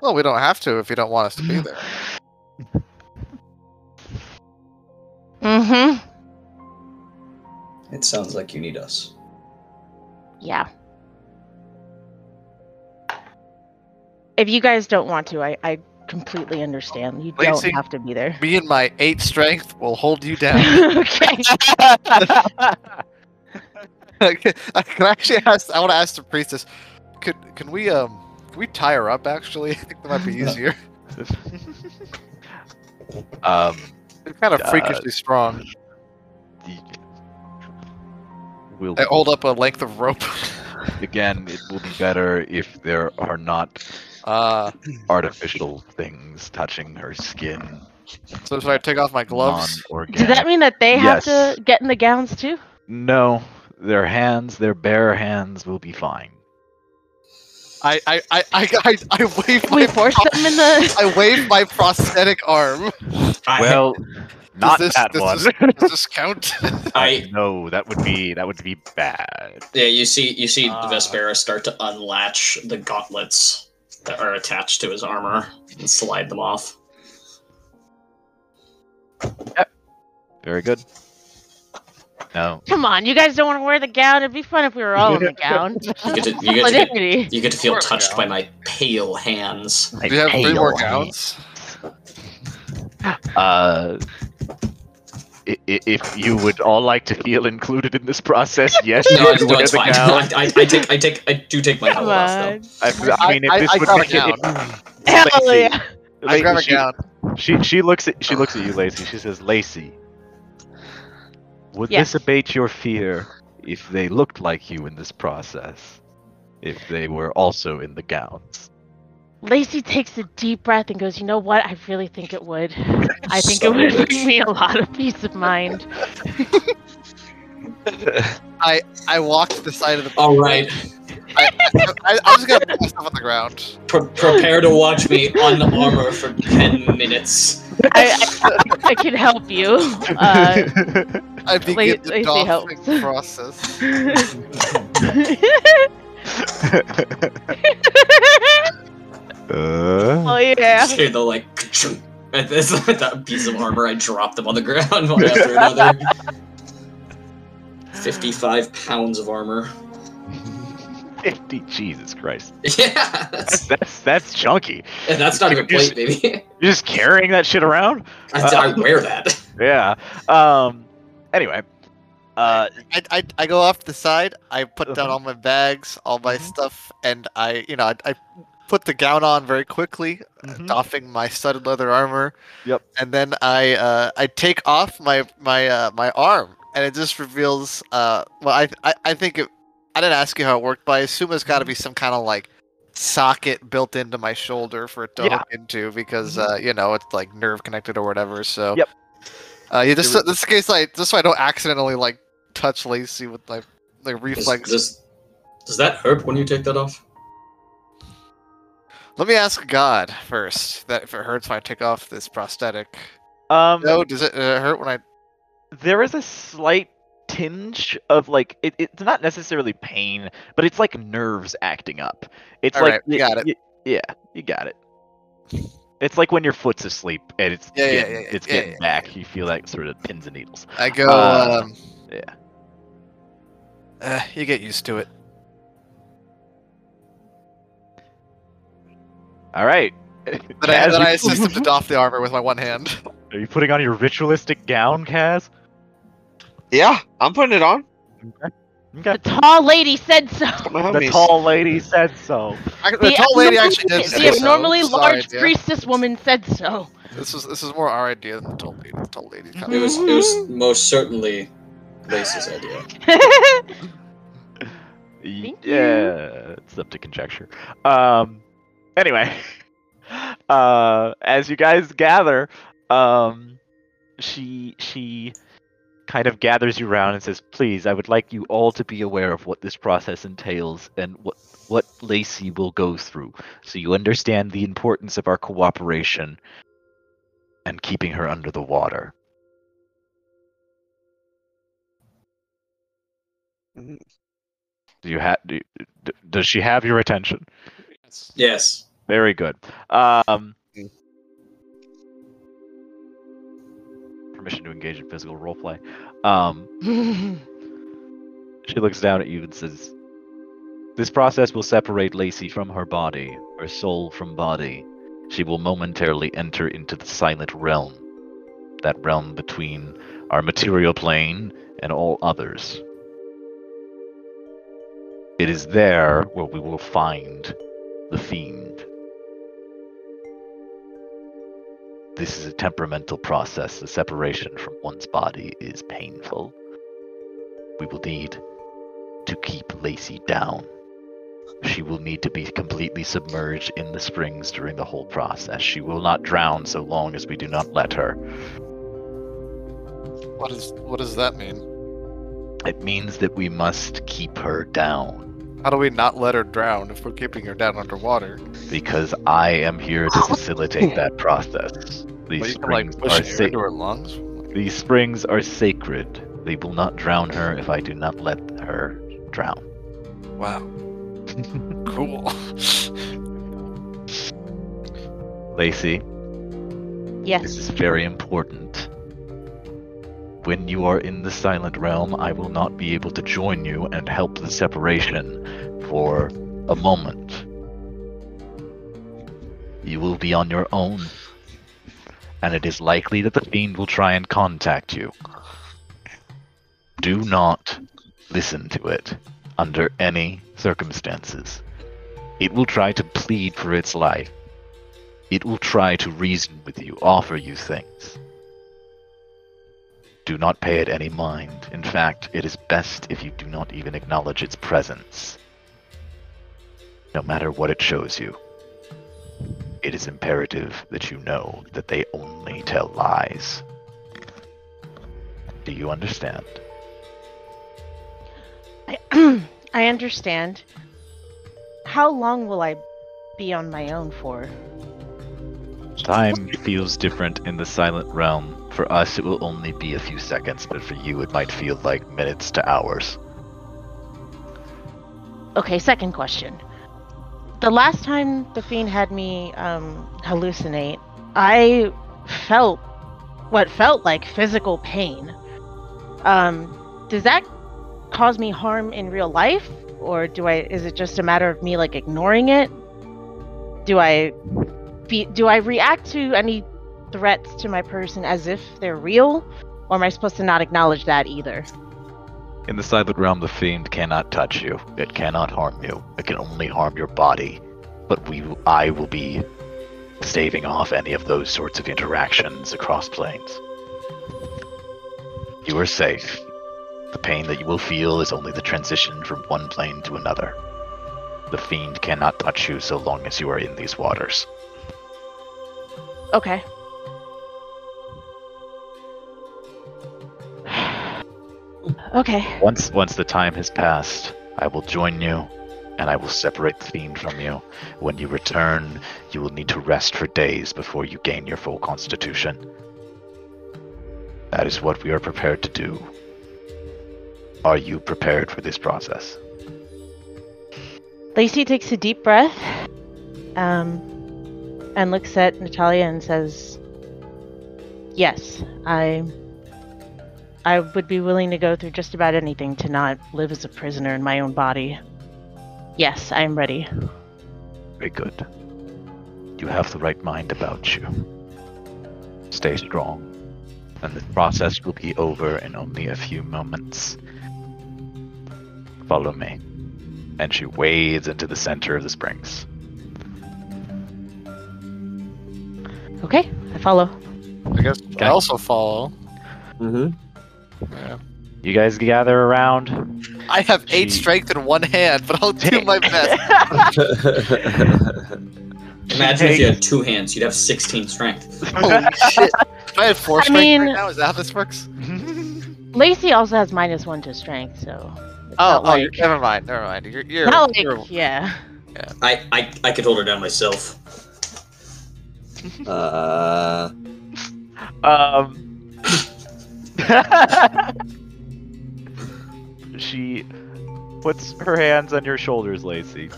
Well, we don't have to if you don't want us to be *laughs* there. mm-hmm. It sounds like you need us. Yeah. If you guys don't want to, I, I completely understand. You Lacy? don't have to be there. Me and my eight strength will hold you down. *laughs* okay. *laughs* can *laughs* I can actually ask? I want to ask the priestess. Could can we um can we tie her up? Actually, *laughs* I think that might be easier. *laughs* um, They're kind of Uh, freakishly strong. the- will They hold up a length of rope. again. It will be better if there are not Uh, artificial things touching her skin. so should I take off my gloves? Does that mean that they have to get in the gowns too? No, their hands, their bare hands, will be fine. I I I I I, I wave we my force pro- them in the? *laughs* I wave my prosthetic arm. I, Well, *laughs* not this- that does one. this- Does this count? *laughs* I no, that would be that would be bad. yeah, you see you see Ah. Vespera start to unlatch the gauntlets that are attached to his armor and slide them off. Yep. Very good. No, Come on, you guys don't want to wear the gown. It'd be fun if we were all in the *laughs* gown. You get to, you get to, get, you get to feel touched by my pale hands. my Do you have three more gowns? Uh, i- i- if you would all like to feel included in this process, *laughs* yes, No, you it's, no, it's fine. gown. I, I, I take I take I do take my Come helmet off on. I, I mean, if I- this I would grab a make it, gown. *laughs* Hell Lacy. I grab a she- gown. She she looks at she looks at you, Lacy. She says, "Lacy, would Yes. this abate your fear if they looked like you in this process? If they were also in the gowns?" Lacy takes a deep breath and goes, "You know what? I really think it would. I *laughs* think Son it would of bring me a lot of peace of mind." *laughs* I I walk to the side of the. All right, I, I, I'm just gonna put myself on the ground. Pre- prepare to watch me on armor for ten minutes. I, I, I can help you. Uh, *laughs* I begin the Lacy doffing helps. process. *laughs* Uh, oh yeah. Hear the like at this *laughs* that piece of armor. I dropped them on the *laughs* ground one after another. Fifty-five pounds of armor. Fifty, Jesus Christ, Yeah, that's that's that's chunky. and that's not even plate, baby. You're just carrying that shit around? I, I wear that. Yeah. Um. Anyway, uh, I, I, I go off to the side. I put down Uh-huh. all my bags, all my stuff, and I you know I, I put the gown on very quickly, uh, Mhm. doffing my studded leather armor. Yep. And then I uh, I take off my my uh, my arm, and it just reveals. Uh, well, I I, I think it. I didn't ask you how it worked, but I assume it's got to be some kind of like socket built into my shoulder for it to Yeah. hook into because uh, you know it's like nerve connected or whatever. So Yep. Uh, yeah, just It was- this case, like just so I don't accidentally like touch Lacy with like like Does, reflex. does, does that hurt when you take that off? Let me ask God first. That if it hurts when I take off this prosthetic. Um, No, does it uh, hurt when I? there is a slight tinge of like it, it's not necessarily pain, but it's like nerves acting up. It's All like right, we y- got it. y- yeah, you got it. It's like when your foot's asleep and it's Yeah, yeah, getting, yeah, yeah, it's yeah, getting yeah, back. You feel like sort of pins and needles. I go. Uh, um, yeah. Uh, you get used to it. All right. Then I, Kaz, then you- I assist him to doff the armor with my one hand. Are you putting on your ritualistic gown, Kaz? Yeah, I'm putting it on. Okay. The tall lady said so. The tall lady said so. I, the tall lady actually did. The say so. abnormally This large idea. priestess woman said so. This is this is more our idea than the tall lady. The tall lady. It was it was most certainly Lace's idea. Y- *laughs* *laughs* Thank you. yeah, it's up to conjecture. Um, anyway, *laughs* uh, as you guys gather, um, she she kind of gathers you around and says, "Please, I would like you all to be aware of what this process entails and what what Lacy will go through, so you understand the importance of our cooperation and keeping her under the water." Do you have? Do, d- does she have your attention? Yes. Very good. Um, permission to engage in physical roleplay. Um, *laughs* she looks down at you and says, "This process will separate Lacy from her body, her soul from body. She will momentarily enter into the silent realm, that realm between our material plane and all others. It is there where we will find the fiend." This is a temperamental process. The separation from one's body is painful. We will need to keep Lacy down. She will need to be completely submerged in the springs during the whole process. She will not drown so long as we do not let her. What is what does that mean? It means that we must keep her down How do we not let her drown if we're keeping her down underwater? because I am here to facilitate that process. Well, These can like springs are air safe. into her lungs. These springs are sacred. They will not drown her if I do not let her drown. Wow. cool. Lacy, this is very important. When you are in the silent realm, I will not be able to join you and help the separation for a moment. You will be on your own, and it is likely that the fiend will try and contact you. Do not listen to it under any circumstances. It will try to plead for its life. It will try to reason with you, offer you things. Do not pay it any mind. In fact, it is best if you do not even acknowledge its presence. No matter what it shows you, it is imperative that you know that they only tell lies. Do you understand? I, *clears throat* I understand. How long will I be on my own for? Time feels different in the silent realm. For us, it will only be a few seconds, but for you, it might feel like minutes to hours. Okay, second question. The last time the fiend had me um, hallucinate, I felt what felt like physical pain. Um, does that cause me harm in real life, or do I? Is it just a matter of me like ignoring it? Do I? Be, do I react to any threats to my person as if they're real, or am I supposed to not acknowledge that either? In the silent realm, the fiend cannot touch you. It cannot harm you. It can only harm your body. But we, I will be staving off any of those sorts of interactions across planes. You are safe. The pain that you will feel is only the transition from one plane to another. The fiend cannot touch you so long as you are in these waters. Okay. Okay. Once once the time has passed, I will join you and I will separate the fiend from you. When you return, you will need to rest for days before you gain your full constitution. That is what we are prepared to do. Are you prepared for this process? Lacy takes a deep breath, um, and looks at Natalia and says, "Yes, I, I would be willing to go through just about anything to not live as a prisoner in my own body. Yes, I am ready." Very good. You have the right mind about you. Stay strong, and the process will be over in only a few moments. Follow me. And she wades into the center of the springs. Okay, I follow. I guess Okay. I also follow. hmm Yeah. You guys gather around. I have eight Gee. strength in one hand, but I'll do my *laughs* best. *laughs* Imagine if you had two hands, you'd have 16 strength. Holy shit! If I had four I strength mean- right now, is that how this works? *laughs* Lacy also has minus one to strength, so. it's Oh, not oh, like, you're, never mind, never mind. You're, you're, not like, you're- yeah. I, I, I could hold her down myself. uh, Um. *laughs* she puts her hands on your shoulders, Lacy,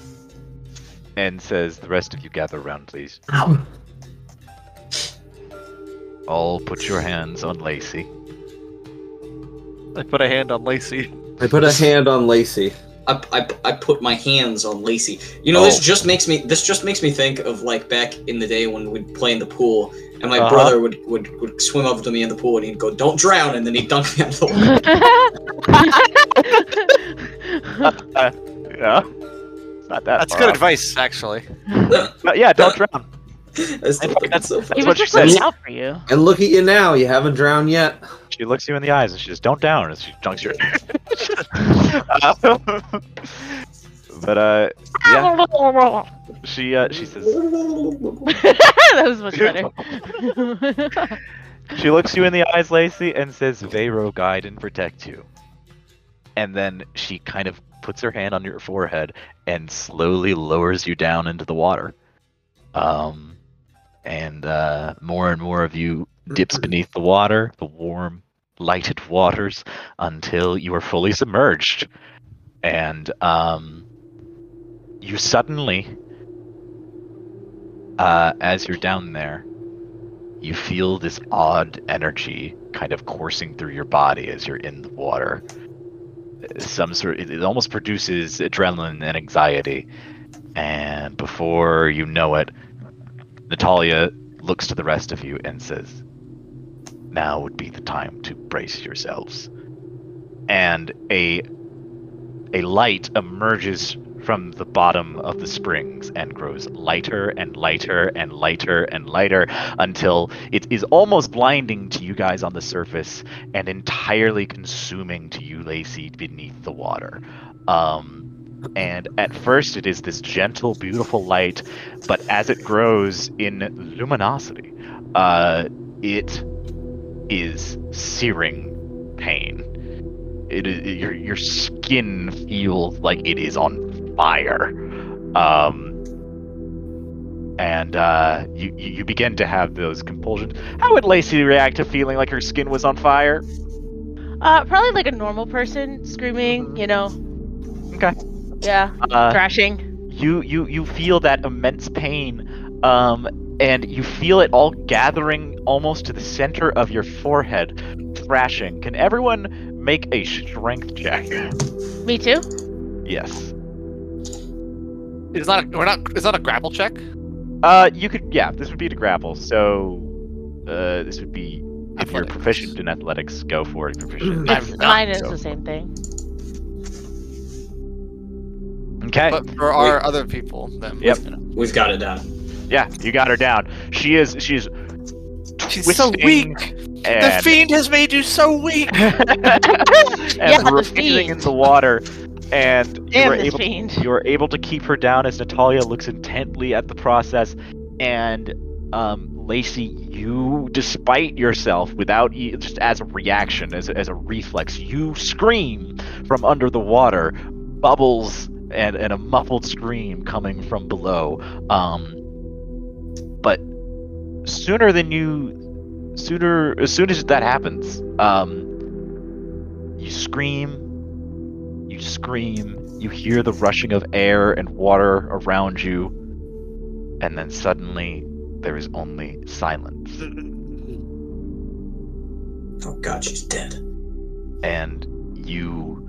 and says, "The rest of you gather around, please." All put your hands on Lacy. I put a hand on Lacy. I put a hand on Lacy. I, I, I put my hands on Lacy. You know, this Oh. just makes me this just makes me think of like back in the day when we'd play in the pool, and my Uh-huh. brother would, would would swim up to me in the pool and he'd go, "Don't drown," and then he'd dunk me *laughs* out of the *laughs* water. *laughs* Uh, yeah, it's not that. That's far good off. advice, actually. But yeah, don't drown. I think that's- it's so funny. he was just looking says. out for you. And look at you now. You haven't drowned yet. She looks you in the eyes and she says, "Don't down." And she dunks your. But uh, yeah, she uh, she says, *laughs* that was much better. *laughs* She looks you in the eyes, Lacy, and says, Vero guide and protect you. And then she kind of puts her hand on your forehead and slowly lowers you down into the water. Um, and uh, more and more of you dips beneath the water, the warm, lighted waters, until you are fully submerged. And um, you suddenly, uh, as you're down there, you feel this odd energy kind of coursing through your body as you're in the water. Some sort it, almost produces adrenaline and anxiety. And before you know it, Natalia looks to the rest of you and says, Now would be the time to brace yourselves. And a a light emerges from the bottom of the springs and grows lighter and lighter and lighter and lighter until it is almost blinding to you guys on the surface and entirely consuming to you, Lacy, beneath the water. Um, and at first, it is this gentle, beautiful light, but as it grows in luminosity, uh, it is searing pain. It is your your skin feels like it is on fire. Um, and uh, you you begin to have those compulsions. How would Lacy react to feeling like her skin was on fire? uh, probably like a normal person screaming, you know. Okay. Yeah, Uh, thrashing. you you you feel that immense pain, um, and you feel it all gathering almost to the center of your forehead, thrashing. Can everyone make a strength check? Me too. Yes. It's not. A, we're not. It's not a grapple check. Uh, you could. Yeah, this would be to grapple. So, uh, this would be if you're proficient in athletics, go for it. If you're proficient. I'm not, mine is so- the same thing. Okay. But for our other people, then Yep. We've got it down. Yeah, you got her down. She is. She's. She's so twisting weak. The fiend has made you so weak. *laughs* and Yeah, the writhing fiend. in the water, and you Damn were this able. fiend. You able to keep her down as Natalia looks intently at the process, and um, Lacy, you, despite yourself, without just as a reaction, as a, as a reflex, you scream from under the water. Bubbles and and a muffled scream coming from below. Um, but sooner than you, sooner as soon as that happens, um, you scream, you scream, you hear the rushing of air and water around you, and then suddenly there is only silence. *laughs* Oh god, she's dead. and you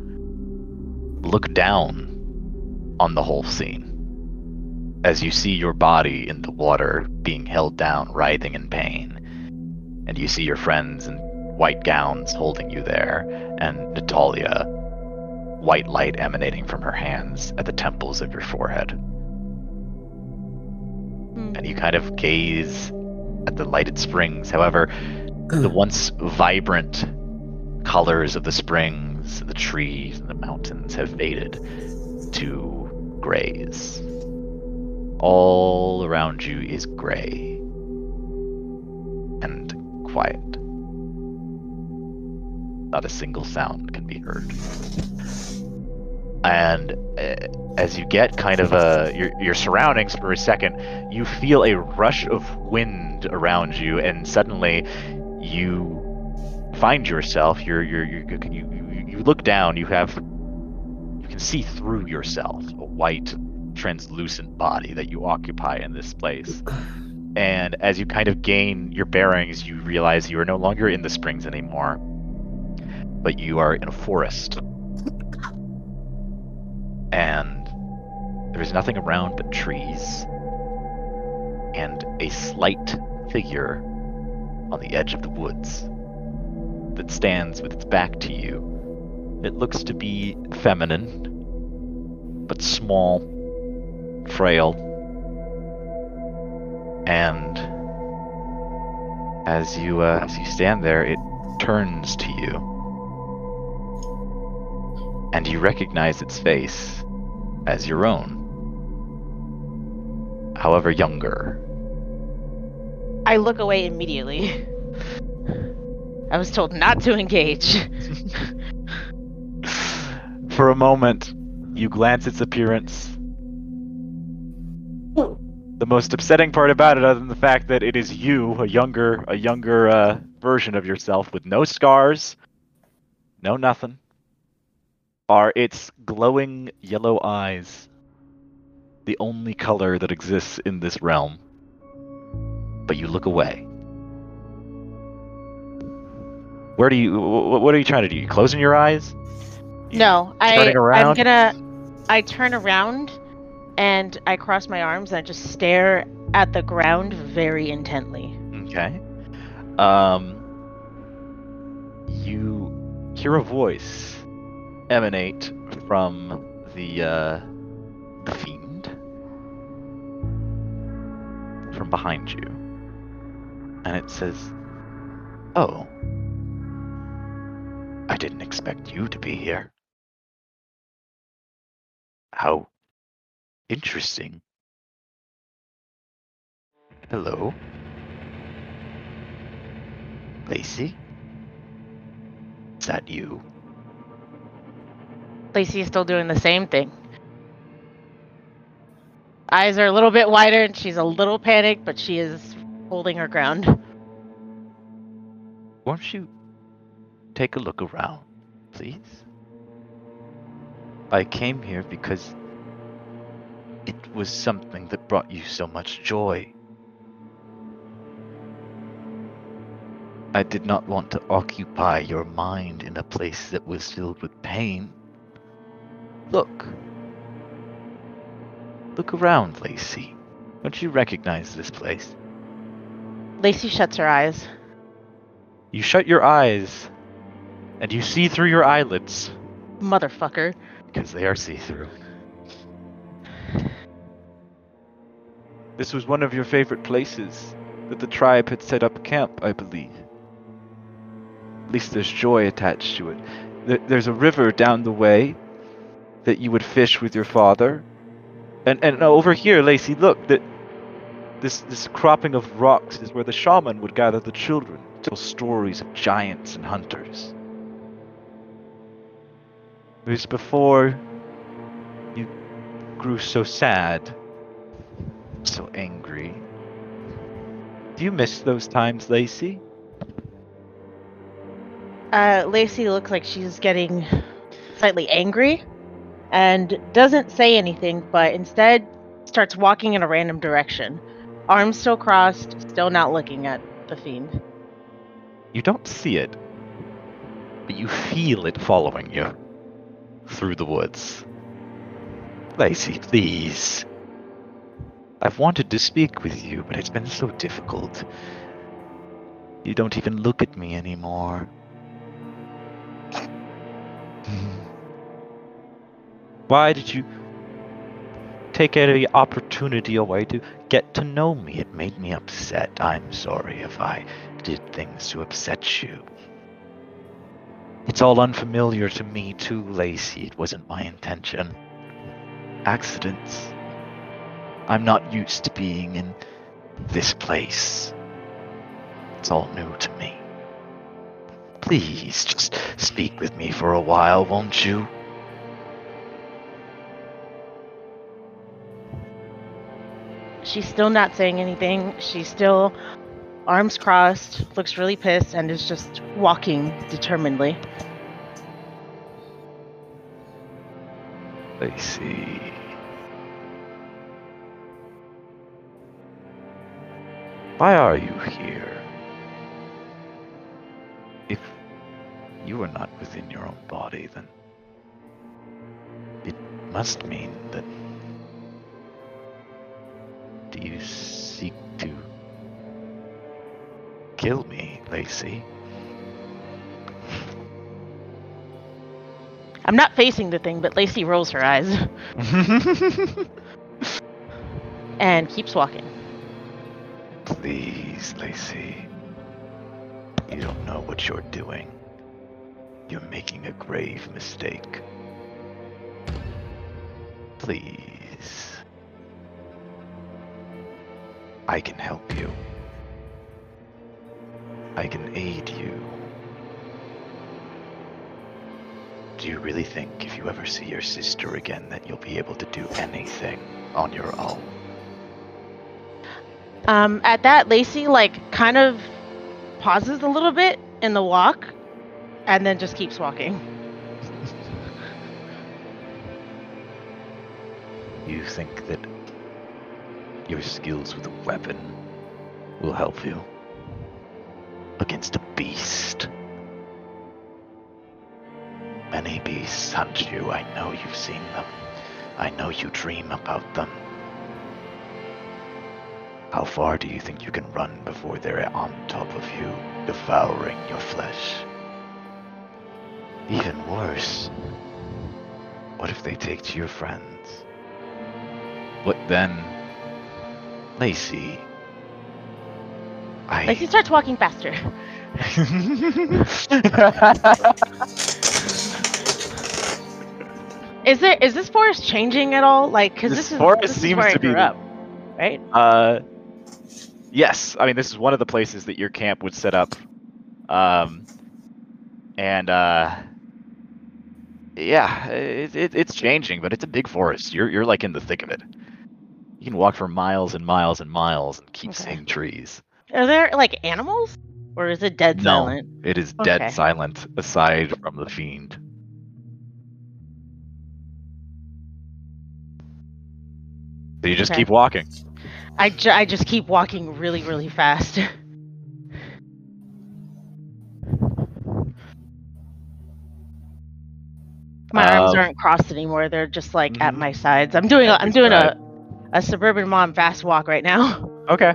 look down on the whole scene as you see your body in the water being held down, writhing in pain. And you see your friends in white gowns holding you there, and Natalia, white light emanating from her hands at the temples of your forehead. Hmm. And you kind of gaze at the lighted springs. However, the once vibrant colors of the springs, the trees, and the mountains have faded to grays. All around you is gray and quiet. Not a single sound can be heard. And uh, as you get kind of a your, your surroundings for a second, you feel a rush of wind around you, and suddenly you find yourself. You're you're, you're you you you look down. You have you can see through yourself a white translucent body that you occupy in this place. And as you kind of gain your bearings, you realize you are no longer in the springs anymore, but you are in a forest. And there's nothing around but trees and a slight figure on the edge of the woods that stands with its back to you. It looks to be feminine, but small, frail, and as you uh, as you stand there, it turns to you, and you recognize its face as your own. However, younger. I look away immediately. I was told not to engage. *laughs* For a moment, you glance its appearance. The most upsetting part about it, other than the fact that it is you, a younger, a younger uh, version of yourself with no scars, no nothing, are its glowing yellow eyes. The only color that exists in this realm. But you look away. Where do you? What are you trying to do? You closing your eyes? You no, I turning around? I'm gonna I turn around and I cross my arms and I just stare at the ground very intently. Okay. Um, you hear a voice emanate from the uh, fiend from behind you, and it says, "Oh, I didn't expect you to be here. How interesting." Hello. Lacy? Is that you? Lacy is still doing the same thing. Eyes are a little bit wider and she's a little panicked, but she is holding her ground. Won't you take a look around, please? I came here because it was something that brought you so much joy. I did not want to occupy your mind in a place that was filled with pain. Look. Look around, Lacy. Don't you recognize this place? Lacy shuts her eyes. You shut your eyes, and you see through your eyelids Motherfucker. because they are see through. This was one of your favorite places that the tribe had set up camp, I believe. At least there's joy attached to it. There's a river down the way that you would fish with your father. And and over here, Lacy, look, that this this cropping of rocks is where the shaman would gather the children, to tell stories of giants and hunters. It was before you grew so sad, so angry. Do you miss those times, Lacy? Uh, Lacy looks like she's getting slightly angry and doesn't say anything, but instead starts walking in a random direction. Arms still crossed, still not looking at the fiend. You don't see it, but you feel it following you through the woods. Lacy, please. I've wanted to speak with you, but it's been so difficult. You don't even look at me anymore. Why did you take any opportunity away to get to know me? It made me upset. I'm sorry if I did things to upset you. It's all unfamiliar to me too, Lacy. It wasn't my intention. Accidents. I'm not used to being in this place. It's all new to me. Please, just speak with me for a while, won't you? She's still not saying anything. She's still arms crossed, looks really pissed, and is just walking determinedly. I see. Why are you here? If you are not within your own body, then it must mean that. Do you seek to kill me, Lacy? I'm not facing the thing, but Lacy rolls her eyes *laughs* and keeps walking. Please, Lacy. You don't know what you're doing. You're making a grave mistake. Please. I can help you. I can aid you. Do you really think if you ever see your sister again that you'll be able to do anything on your own? Um, at that, Lacy like kind of pauses a little bit in the walk, and then just keeps walking. *laughs* You think that your skills with a weapon will help you against a beast? Many beasts hunt you. I know you've seen them. I know you dream about them. How far do you think you can run before they're on top of you, devouring your flesh? Even worse, what if they take to your friends? What then? Lacy. I. Lacy starts walking faster. *laughs* Is there is this forest changing at all? Like, because This this, is forest this is seems where I to be grew the- up, right? Uh, yes. I mean, this is one of the places that your camp would set up. Um, and uh, yeah, it, it, it's changing, but it's a big forest. You're you're like in the thick of it. You can walk for miles and miles and miles and keep Okay. seeing trees. Are there like animals, or is it dead No. silent? It is dead Okay. silent aside from the fiend. So you just Okay. keep walking. I, ju- I just keep walking really really fast. *laughs* My arms Um, aren't crossed anymore. They're just like at Mhm. my sides. I'm doing a, I'm doing a a suburban mom fast walk right now. Okay.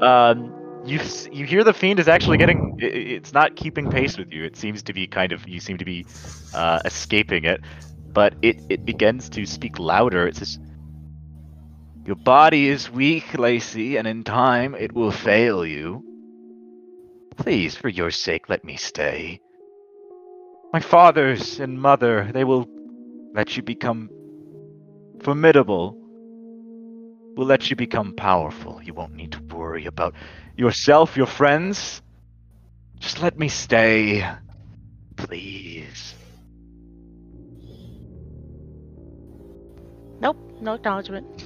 Um, you you hear the fiend is actually getting. It's not keeping pace with you. It seems to be kind of. You seem to be uh, escaping it, but it it begins to speak louder. It says, "Your body is weak, Lacy, and in time it will fail you. Please, for your sake, let me stay. My fathers and mother, they will let you become formidable." Will let you become powerful. You won't need to worry about yourself, your friends. Just let me stay. Please. Nope, no acknowledgement. *laughs*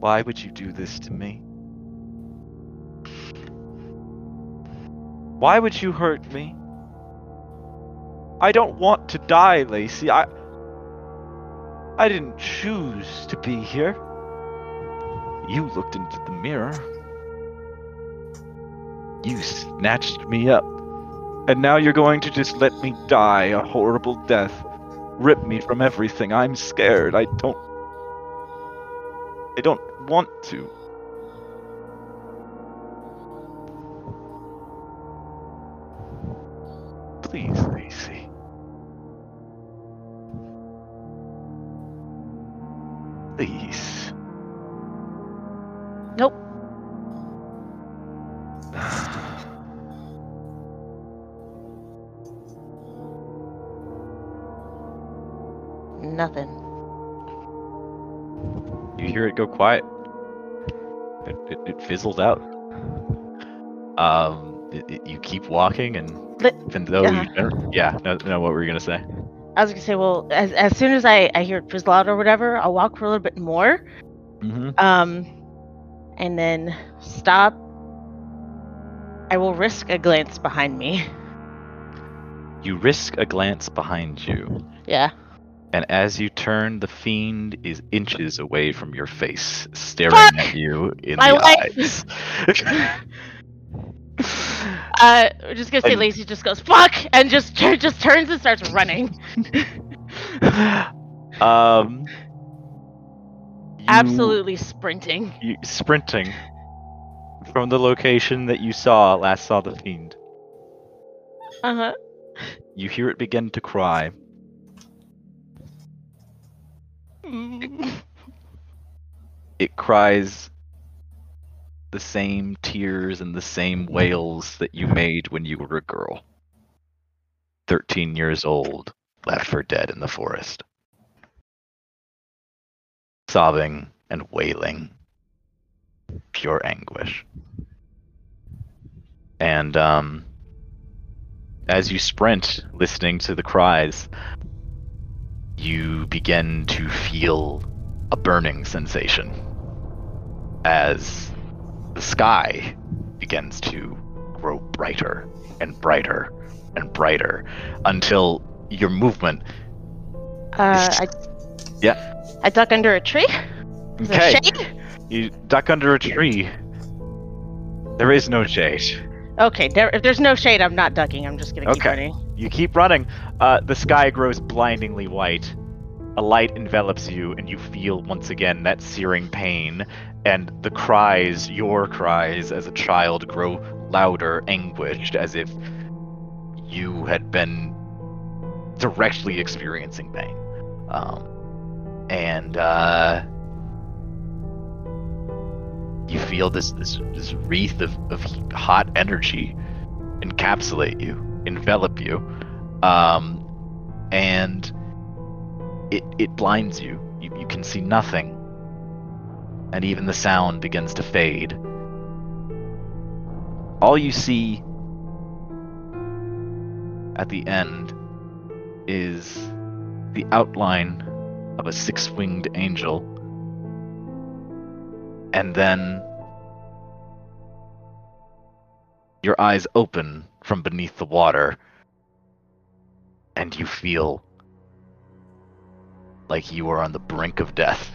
Why would you do this to me? Why would you hurt me? I don't want to die, Lacy. I I didn't choose to be here. You looked into the mirror. You snatched me up. And now you're going to just let me die a horrible death. Rip me from everything. I'm scared. I don't I don't want to. Please, Please. Nope. *sighs* Nothing. You hear it go quiet. It, it, it fizzles out. Um, it, you keep walking, and even though Yeah. you yeah, no, no, what were you gonna say? I was gonna say, well, as, as soon as I, I hear it fizzle out or whatever, I'll walk for a little bit more, Mm-hmm. um, and then stop. I will risk a glance behind me. You risk a glance behind you, Yeah. and as you turn, the fiend is inches away from your face, staring Fuck! at you in My the wife! eyes. *laughs* *laughs* Uh, we're just gonna say And- Lacy just goes fuck and just just turns and starts running. *laughs* um, Absolutely sprinting. you, sprinting from the location that you saw last saw the fiend. Uh huh. You hear it begin to cry. *laughs* It cries the same tears and the same wails that you made when you were a girl. 13 years old, left for dead in the forest. Sobbing and wailing. Pure anguish. And, um, as you sprint, listening to the cries, you begin to feel a burning sensation as the sky begins to grow brighter and brighter and brighter until your movement. Uh, I, Yeah. I duck under a tree. Is Okay, shade? you duck under a tree. There is no shade. Okay, there, if there's no shade, I'm not ducking. I'm just gonna keep Okay. running. You keep running. Uh, the sky grows blindingly white. A light envelops you, and you feel once again that searing pain. And the cries, your cries as a child, grow louder, anguished, as if you had been directly experiencing pain. Um, and uh, you feel this, this, this wreath of, of hot energy encapsulate you, envelop you, um, and it it blinds you. You you can see nothing, and even the sound begins to fade. All you see at the end is the outline of a six-winged angel, and then your eyes open from beneath the water, and you feel like you are on the brink of death.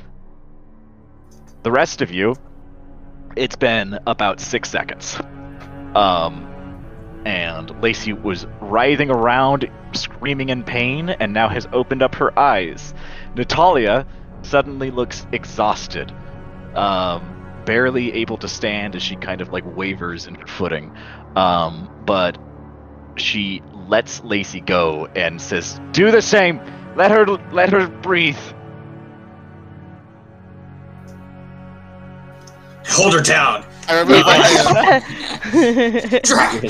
The rest of you, it's been about six seconds. Um, and Lacy was writhing around, screaming in pain, and now has opened up her eyes. Natalia suddenly looks exhausted, um, barely able to stand as she kind of like wavers in her footing. Um, but she lets Lacy go and says, "Do the same. Let her let her breathe." Hold her down. I remove my hand.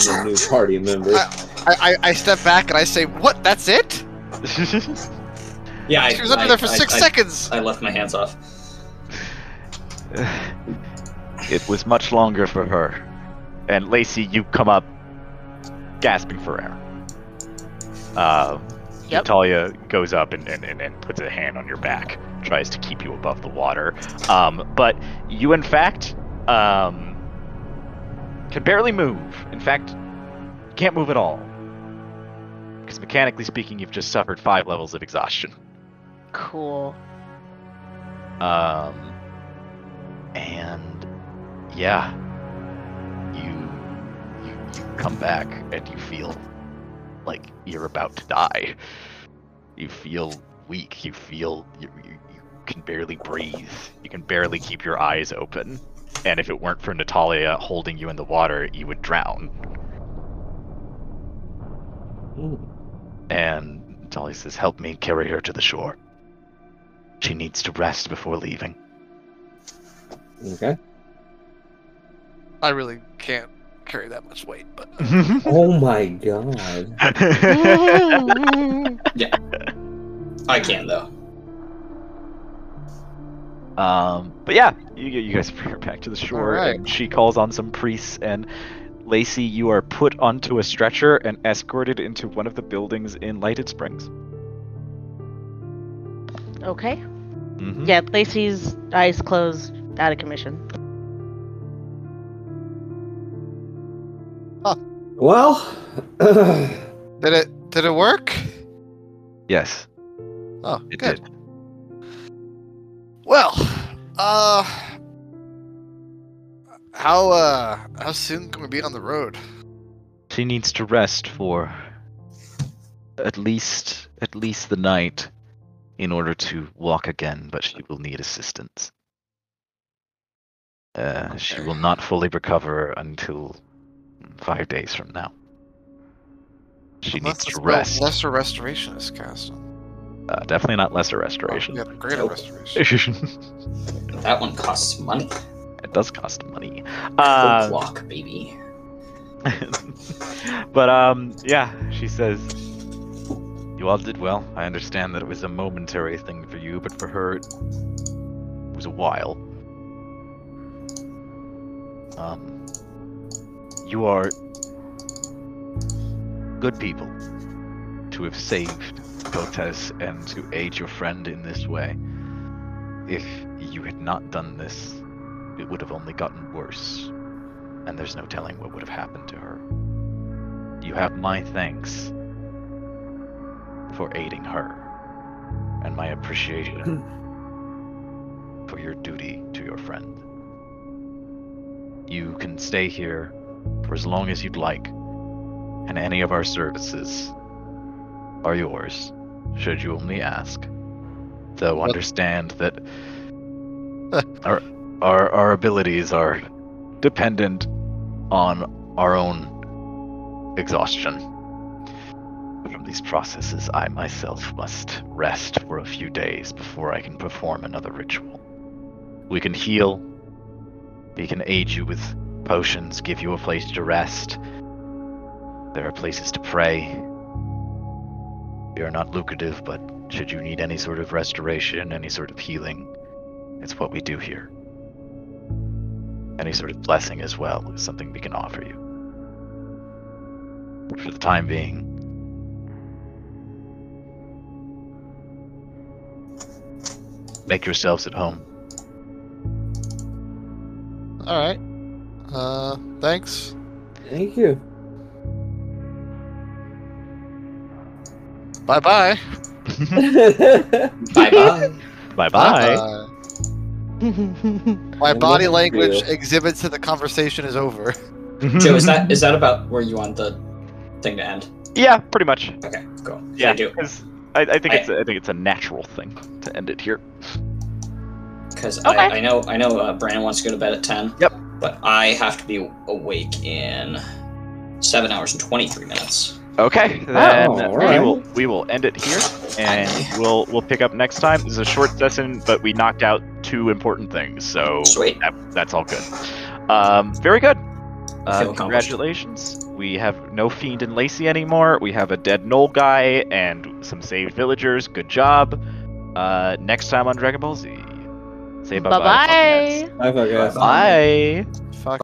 A new party member. I, I, I step back and I say, "What? That's it?" *laughs* Yeah, I, She was under I- there for I- six I- seconds. I left my hands off. *sighs* it was much longer for her. And Lacy, you come up gasping for air. Uh, Yep. Natalia goes up and, and, and, and puts a hand on your back, tries to keep you above the water. Um, but you, in fact, um, can barely move. In fact, can't move at all. Because mechanically speaking, you've just suffered five levels of exhaustion. Cool. Um, and yeah, you, you you come back and you feel like you're about to die. You feel weak. You feel you, you, you can barely breathe. You can barely keep your eyes open. And if it weren't for Natalia holding you in the water, you would drown. Ooh. And Natalia says, "Help me carry her to the shore. She needs to rest before leaving." Okay. I really can't carry that much weight, but *laughs* Oh my god. *laughs* Yeah, I can though. Um, but yeah, you, you guys *laughs* bring her back to the shore, Alright. and she calls on some priests. And Lacy, you are put onto a stretcher and escorted into one of the buildings in Lighted Springs. Okay. Mm-hmm. Yeah, Lacy's eyes closed, out of commission. Well, *clears throat* did it did it work? Yes, Oh, it good. did. Well, uh, how uh how soon can we be on the road? She needs to rest for at least at least the night in order to walk again, but she will need assistance. Uh, She will not fully recover until five days from now. She Unless needs to rest. Lesser restoration is cast. Uh, definitely not lesser Oh, restoration. yeah, greater Nope. restoration. *laughs* That one costs money. it does cost money. Full Uh, clock, baby. *laughs* but um, yeah, she says, "You all did well. I understand that it was a momentary thing for you, but for her, it was a while. Um, you are good people to have saved Kotes and to aid your friend in this way. If you had not done this, it would have only gotten worse." and there's no telling what would have happened to her. You have my thanks for aiding her, and my appreciation *clears throat* for your duty to your friend. You can stay here for as long as you'd like, and any of our services are yours, should you only ask. Though understand that our, our our abilities are dependent on our own exhaustion. From these processes, I myself must rest for a few days before I can perform another ritual. We can heal, we can aid you with potions, give you a place to rest. There are places to pray. We are not lucrative, but should you need any sort of restoration, any sort of healing, it's what we do here any sort of blessing as well is something we can offer you. For the time being, make yourselves at home. All right. Uh, thanks. thank you. Bye bye. *laughs* Bye bye. Bye bye. *laughs* My body language do? exhibits that the conversation is over. *laughs* Joe, is that is that about where you want the thing to end? Yeah, pretty much. Okay, cool. Yeah, I do. 'cause I, I think I- it's a, I think it's a natural thing to end it here. Because Okay. I, I know I know uh, Brandon wants to go to bed at ten. Yep. But I have to be awake in seven hours and twenty three minutes. Okay, then Oh, we will we will end it here, and we'll we'll pick up next time. This is a short session, but we knocked out two important things, so Sweet. that, that's all good. Um, very good. Uh, congratulations. We have no fiend and Lacy anymore. We have a dead gnoll guy and some saved villagers. Good job. Uh, next time on Dragon Ball Z. Say bye Bye bye. Bye, guys. Bye.